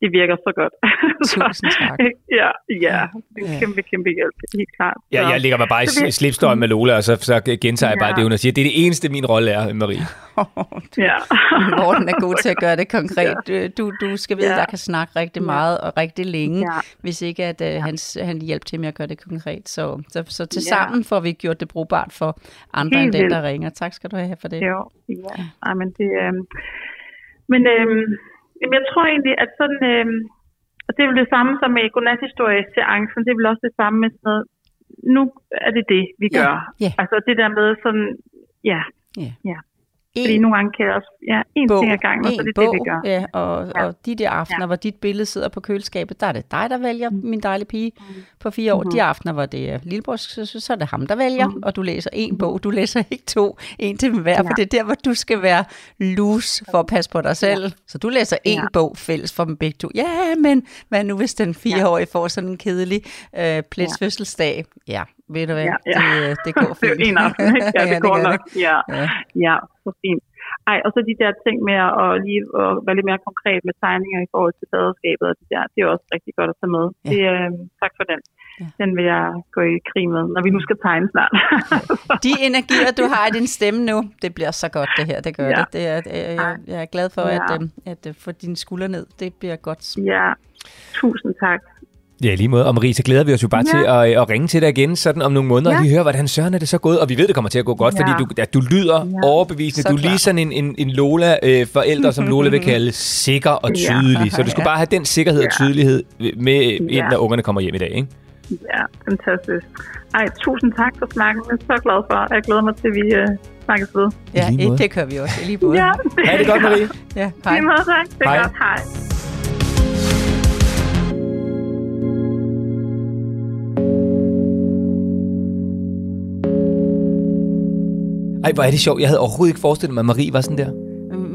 det virker så godt. Tusind tak. ja, ja. Det er Ja. en kæmpe, kæmpe hjælp. Helt klart. Ja, jeg ligger mig bare i vi- slipstøjen med Lola, og så, så gentager jeg bare Ja. det, hun siger. Det er det eneste, min rolle er, Marie. Ja. Morten er god til at gøre det konkret. Du, du, du skal vide, Ja. jeg kan snakke rigtig Ja. meget og rigtig længe, Ja. hvis ikke at uh, han, han hjælper til med at gøre det konkret. Så, så, så til Ja. sammen får vi gjort det brugbart for andre Helt end den, der ringer. Tak skal du have for det. Jo, ja. Ej, men det... Øhm, men øhm, jamen, jeg tror egentlig, at sådan... Øhm, og det er vel det samme som med godnathistorie til angsten. Det er vel også det samme med sådan noget. Nu er det det, vi Ja, gør. ja. Altså det der med sådan... Ja, Ja. ja. Fordi En nogle gange kan jeg også... Ja, en bog, ting ad gangen, og så er det bog, det, vi gør. Ja, og, Ja. og de der aftener, Ja. hvor dit billede sidder på køleskabet, der er det dig, der vælger, Mm. min dejlige pige på fire år. De aftener, hvor det er lillebror, så, så er det ham, der vælger, Mm. og du læser en bog, du læser ikke to, en til hver, for Ja. det er der, hvor du skal være loose for at passe på dig selv. Så du læser en Ja. bog fælles for dem begge to. Ja, men hvad nu, hvis den fireårige får sådan en kedelig øh, pletsfødselsdag? Ja, ved du hvad, Ja, ja. Det, øh, det går det er fint. en aften, ikke? Ja, det går gør nok. Ja. Ja. ja, så fint. Ej, og så de der ting med at, at lige at være lidt mere konkret med tegninger i forhold til faderskabet, og det, der, det er også rigtig godt at tage med. Ja. Det, øh, tak for den. Ja. Den vil jeg gå i krig med, når vi nu skal tegne snart. De energier, du har i din stemme nu, det bliver så godt det her, det gør Ja. det. det er, det jeg, jeg er glad for, Ja. at, øhm, at øh, få dine skuldre ned. Det bliver godt. ja, tusind tak. Ja, lige måde. Og Marie, så glæder vi os jo bare Ja. til at, at ringe til dig igen, sådan om nogle måneder, Ja. og lige høre, hvordan søren er det så gået. Og vi ved, det kommer til at gå godt, Ja. fordi du, at du lyder Ja. overbevisende. Så du er lige sådan en, en, en Lola-forælder, som Lola vil kalde sikker og Ja. tydelig. Så du skal Ja. bare have den sikkerhed og Ja. tydelighed med, Ja. ind, når ungerne kommer hjem i dag, ikke? Ja, fantastisk. Ej, tusind tak for snakken. Jeg er så glad for. Jeg glæder mig til, at vi uh, snakkes ved. Ja, det gør vi også. Lige både. Ja, Ha' det godt, Marie. ja Hej. hej. Måde, tak. Det er Hej. godt. Hej. Ej, hvor er det sjovt. Jeg havde overhovedet ikke forestillet mig, at Marie var sådan der.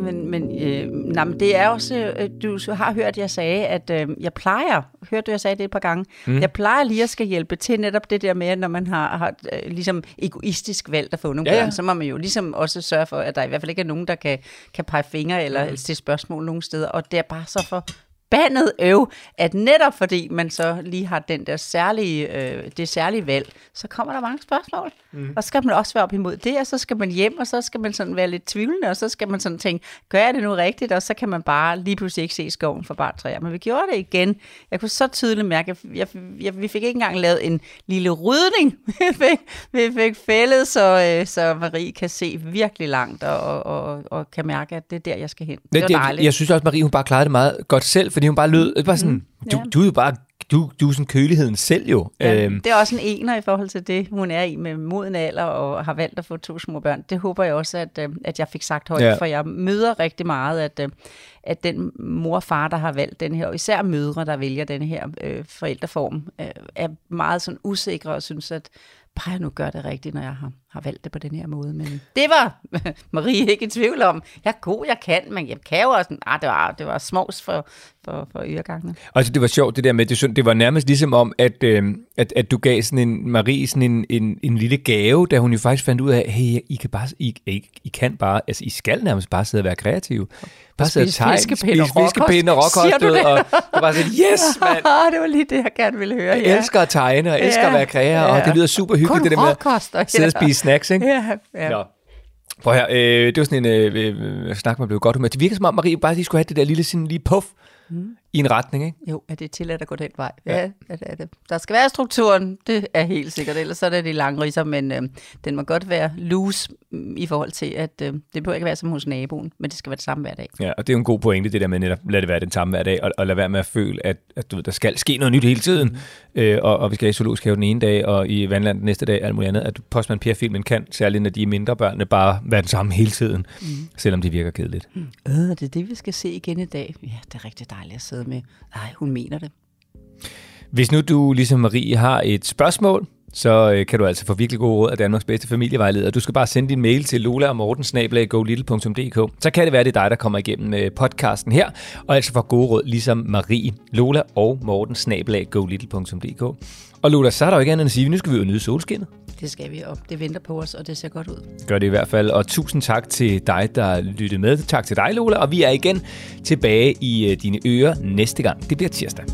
Men, men, øh, nej, men det er også, øh, du har hørt, jeg sagde, at øh, jeg plejer, hørte du, jeg sagde det et par gange, mm. jeg plejer lige at skal hjælpe til netop det der med, at når man har, har øh, ligesom egoistisk valgt at få nogle Ja, ja, ja. børn, så må man jo ligesom også sørge for, at der i hvert fald ikke er nogen, der kan, kan pege fingre eller mm. stille spørgsmål nogen steder, og det er bare så for bandet øv, at netop fordi man så lige har den der særlige, øh, det særlige valg, så kommer der mange spørgsmål. Mm. Og så skal man også være op imod det, og så skal man hjem, og så skal man sådan være lidt tvivlende, og så skal man sådan tænke, gør jeg det nu rigtigt? Og så kan man bare lige pludselig ikke se skoven for bare træer. Men vi gjorde det igen. Jeg kunne så tydeligt mærke, at jeg, jeg, vi fik ikke engang lavet en lille rydning. vi, fik, vi fik fældet, så, øh, så Marie kan se virkelig langt, og, og, og, og kan mærke, at det er der, jeg skal hen. Det var dejligt. Jeg synes også, Marie, hun bare klarede det meget godt selv, fordi hun bare lød, bare sådan, du, ja. du er jo bare, du, du er sådan køligheden selv jo. Ja, Øhm, det er også en ener i forhold til det, hun er i med moden alder og har valgt at få to små børn. Det håber jeg også, at, øh, at jeg fik sagt højt, Ja. ja. for jeg møder rigtig meget, at, øh, at den mor og far, der har valgt den her, og især mødre, der vælger den her øh, forældreform, øh, er meget sådan usikre og synes, at bare jeg nu gør det rigtigt, når jeg har, har valgt det på den her måde. Men det var Marie ikke i tvivl om. Jeg er god, jeg kan, men jeg kan jo også. Ah, det var, det var smås for, for, for øregangene. Altså, det var sjovt, det der med, det, det var nærmest ligesom om, at, øh, at, at du gav sådan en, Marie sådan en, en, en lille gave, da hun jo faktisk fandt ud af, hey, I kan bare, I, I, I kan bare, altså, I skal nærmest bare sidde og være kreative. Bare sidde og tegne, og spise fiskepinde og råkost. og det var sådan, yes, mand! det var lige det, jeg gerne ville høre. Jeg elsker at tegne, og elsker Ja. at være kreativ, og Ja. det lyder super hyggeligt, Kun det der med og- at sidde og ja. spise snacks, ikke? Ja, ja. Nå. Prøv her, øh, det var sådan en øh, øh, snak, man blev godt humør. Det virker som om, Marie bare lige skulle have det der lille sådan lige puff mm. I en retning, ikke? Jo, er det tilladt at gå den vej? Ja, ja det er det. Der skal være strukturen, det er helt sikkert. Ellers så er det de lange riser, men øh, den må godt være loose mm, i forhold til, at øh, det behøver ikke være som hos naboen, men det skal være det samme hver dag. Ja, og det er jo en god pointe, det der med netop, lad det være den samme hver dag, og, og lad være med at føle, at, at du ved, der skal ske noget nyt hele tiden, mm. øh, og, og vi skal i zoologisk have den ene dag, og i vandland den næste dag, alt muligt andet, at Postman Per-filmen kan, særligt når de er mindre børnene, bare være den samme hele tiden, mm. selvom det virker kedeligt. Mm. Øh, det er det, vi skal se igen i dag. Ja, det er rigtig dejligt at sidde med. Nej, hun mener det. Hvis nu du, ligesom Marie, har et spørgsmål, så øh, kan du altså få virkelig gode råd af Danmarks bedste familievejleder. Du skal bare sende din mail til lola og morten Så kan det være, det er dig, der kommer igennem øh, podcasten her, og altså får gode råd, ligesom Marie, Lola og Morten og Lola, så er der jo ikke andet end at sige, nu skal vi jo nyde solskinnet. Det skal vi, og det venter på os, og det ser godt ud. Gør det i hvert fald, og tusind tak til dig, der lyttede med. Tak til dig, Lola, og vi er igen tilbage i øh, dine ører næste gang. Det bliver tirsdag.